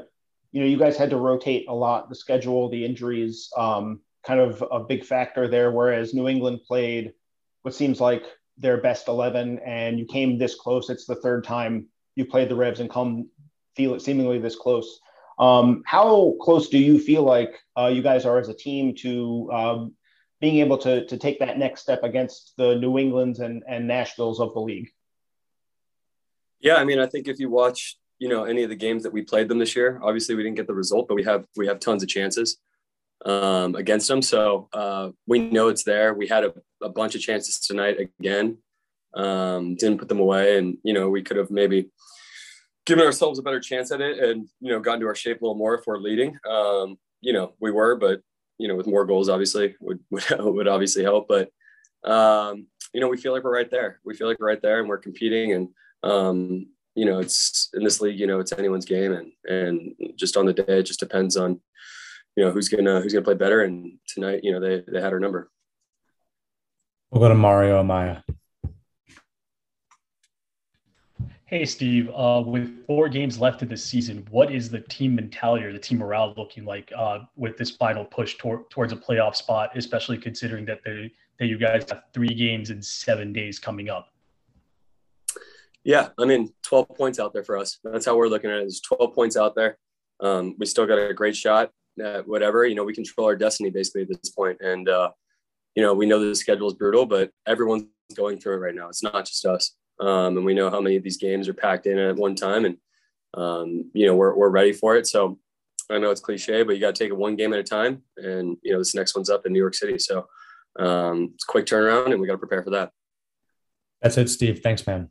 you know, you guys had to rotate a lot, the schedule, the injuries, um, kind of a big factor there. Whereas New England played what seems like their best 11 and you came this close. It's the third time you played the Revs and come feel it seemingly this close. Um, how close do you feel like uh, you guys are as a team to um, being able to to take that next step against the New Englands and and Nashville's of the league? Yeah, I mean, I think if you watch, you know, any of the games that we played them this year, obviously we didn't get the result, but we have we have tons of chances um, against them. So uh, we know it's there. We had a, a bunch of chances tonight again, um, didn't put them away, and you know we could have maybe given ourselves a better chance at it and you know gotten to our shape a little more if we're leading. Um, you know we were, but you know with more goals obviously would would, would obviously help. But um, you know we feel like we're right there. We feel like we're right there, and we're competing. And um, you know it's in this league. You know it's anyone's game, and and just on the day it just depends on you know who's gonna who's gonna play better. And tonight, you know they they had our number. We'll go to Mario Amaya. Hey, Steve. Uh, with four games left of the season, what is the team mentality or the team morale looking like uh, with this final push tor- towards a playoff spot, especially considering that they, that you guys have three games in seven days coming up? Yeah, I mean, 12 points out there for us. That's how we're looking at it. There's 12 points out there. Um, we still got a great shot at whatever. You know, we control our destiny basically at this point. And, uh, you know, we know the schedule is brutal, but everyone's going through it right now. It's not just us. Um, and we know how many of these games are packed in at one time, and um, you know we're we're ready for it. So I know it's cliche, but you got to take it one game at a time. And you know this next one's up in New York City, so um, it's quick turnaround, and we got to prepare for that. That's it, Steve. Thanks, man.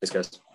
Thanks, guys.